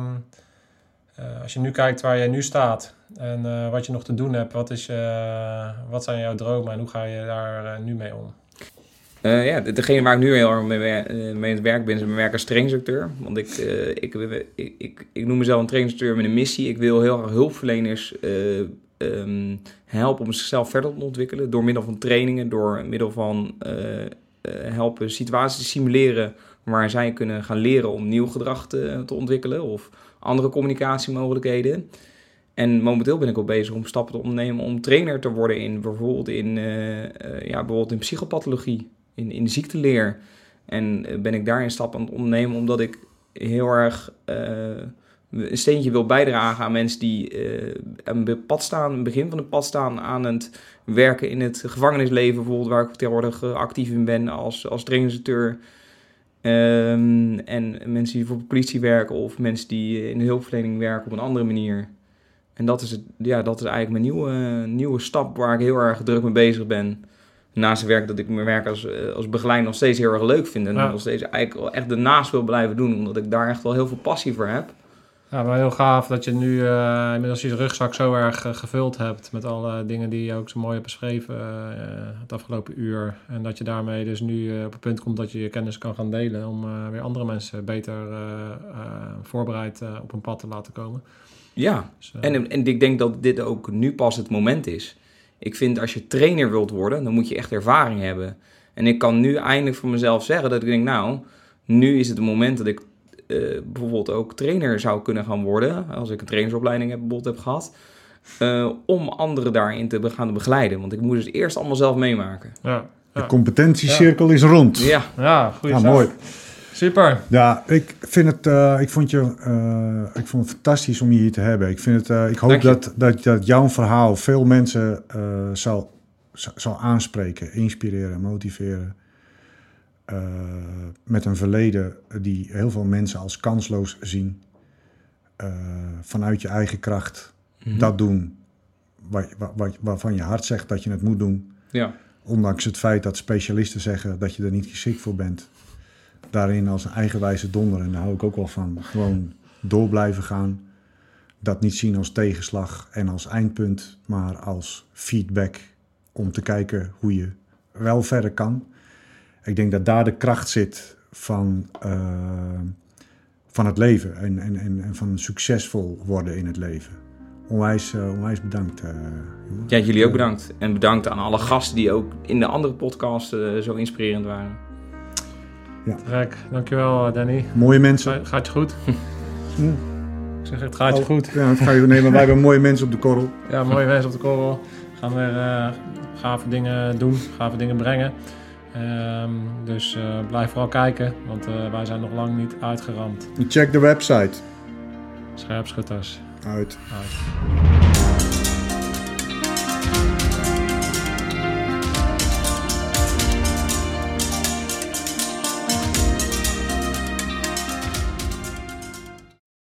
eh, als je nu kijkt waar jij nu staat en eh, wat je nog te doen hebt, wat, is, je- wat zijn jouw dromen en hoe ga je daar eh, nu mee om? Uh, ja, degene waar ik nu heel erg mee, mee aan het werk ben, is mijn werk als trainingsinstructeur. Want ik, uh, ik, ik, ik, ik, noem mezelf een trainingsinstructeur met een missie. Ik wil heel erg hulpverleners uh, um, helpen om zichzelf verder te ontwikkelen. Door middel van trainingen, door middel van helpen situaties simuleren waar zij kunnen gaan leren om nieuw gedrag te, te ontwikkelen of andere communicatiemogelijkheden. En momenteel ben ik ook bezig om stappen te ondernemen om trainer te worden in bijvoorbeeld in, uh, ja, bijvoorbeeld in psychopathologie, in, in ziektenleer. En ben ik daarin stappen aan het ondernemen omdat ik heel erg een steentje wil bijdragen aan mensen die aan het pad staan, het begin van het pad staan aan het werken in het gevangenisleven, bijvoorbeeld waar ik tegenwoordig actief in ben als, als. Um, en mensen die voor de politie werken of mensen die in de hulpverlening werken op een andere manier. En dat is, het, ja, dat is eigenlijk mijn nieuwe, nieuwe stap waar ik heel erg druk mee bezig ben. Naast het werk dat ik mijn werk als, als begeleider nog steeds heel erg leuk vind. En ja. nog steeds eigenlijk echt ernaast wil blijven doen. Omdat ik daar echt wel heel veel passie voor heb. Ja, maar heel gaaf dat je nu uh, inmiddels je rugzak zo erg uh, gevuld hebt met alle dingen die je ook zo mooi hebt beschreven uh, het afgelopen uur. En dat je daarmee dus nu op het punt komt dat je je kennis kan gaan delen om weer andere mensen beter voorbereid op een pad te laten komen. Ja, dus, en, en ik denk dat dit ook nu pas het moment is. Ik vind als je trainer wilt worden, dan moet je echt ervaring hebben. En ik kan nu eindelijk voor mezelf zeggen dat ik denk, nou, nu is het het moment dat ik uh, bijvoorbeeld ook trainer zou kunnen gaan worden, als ik een trainersopleiding heb, bijvoorbeeld heb gehad, uh, om anderen daarin te gaan begeleiden. Want ik moet het eerst allemaal zelf meemaken. Ja, ja. De competentiecirkel ja. is rond. Ja, ja goed. Ja, mooi. Super. Ja, ik vind het, uh, ik vond je, ik vond het fantastisch om je hier te hebben. Ik vind het, ik hoop dat, dat, dat jouw verhaal veel mensen zal, zal aanspreken, inspireren, motiveren. Uh, met een verleden die heel veel mensen als kansloos zien. Uh, vanuit je eigen kracht mm -hmm. dat doen waarvan je hart zegt dat je het moet doen. Ja. Ondanks het feit dat specialisten zeggen dat je er niet geschikt voor bent. Daarin als een eigenwijze donder, en daar hou ik ook wel van. Gewoon door blijven gaan. Dat niet zien als tegenslag en als eindpunt, maar als feedback om te kijken hoe je wel verder kan. Ik denk dat daar de kracht zit van, uh, van het leven en, en, en, en, van succesvol worden in het leven. Onwijs, uh, onwijs bedankt. Uh, ja, jullie ook bedankt. En bedankt aan alle gasten die ook in de andere podcast zo inspirerend waren. Ja. Trek, dankjewel Danny. Mooie mensen. Gaat je goed? Hm. Ik zeg, het gaat je oh, goed. Ja, het gaat je nemen. Wij hebben mooie mensen op de korrel. Ja, mooie mensen op de korrel. Gaan weer gave dingen doen, gave dingen brengen. Um, dus uh, blijf vooral kijken, want uh, wij zijn nog lang niet uitgeramd. Check de website. Scherpschutters. Uit. Uit.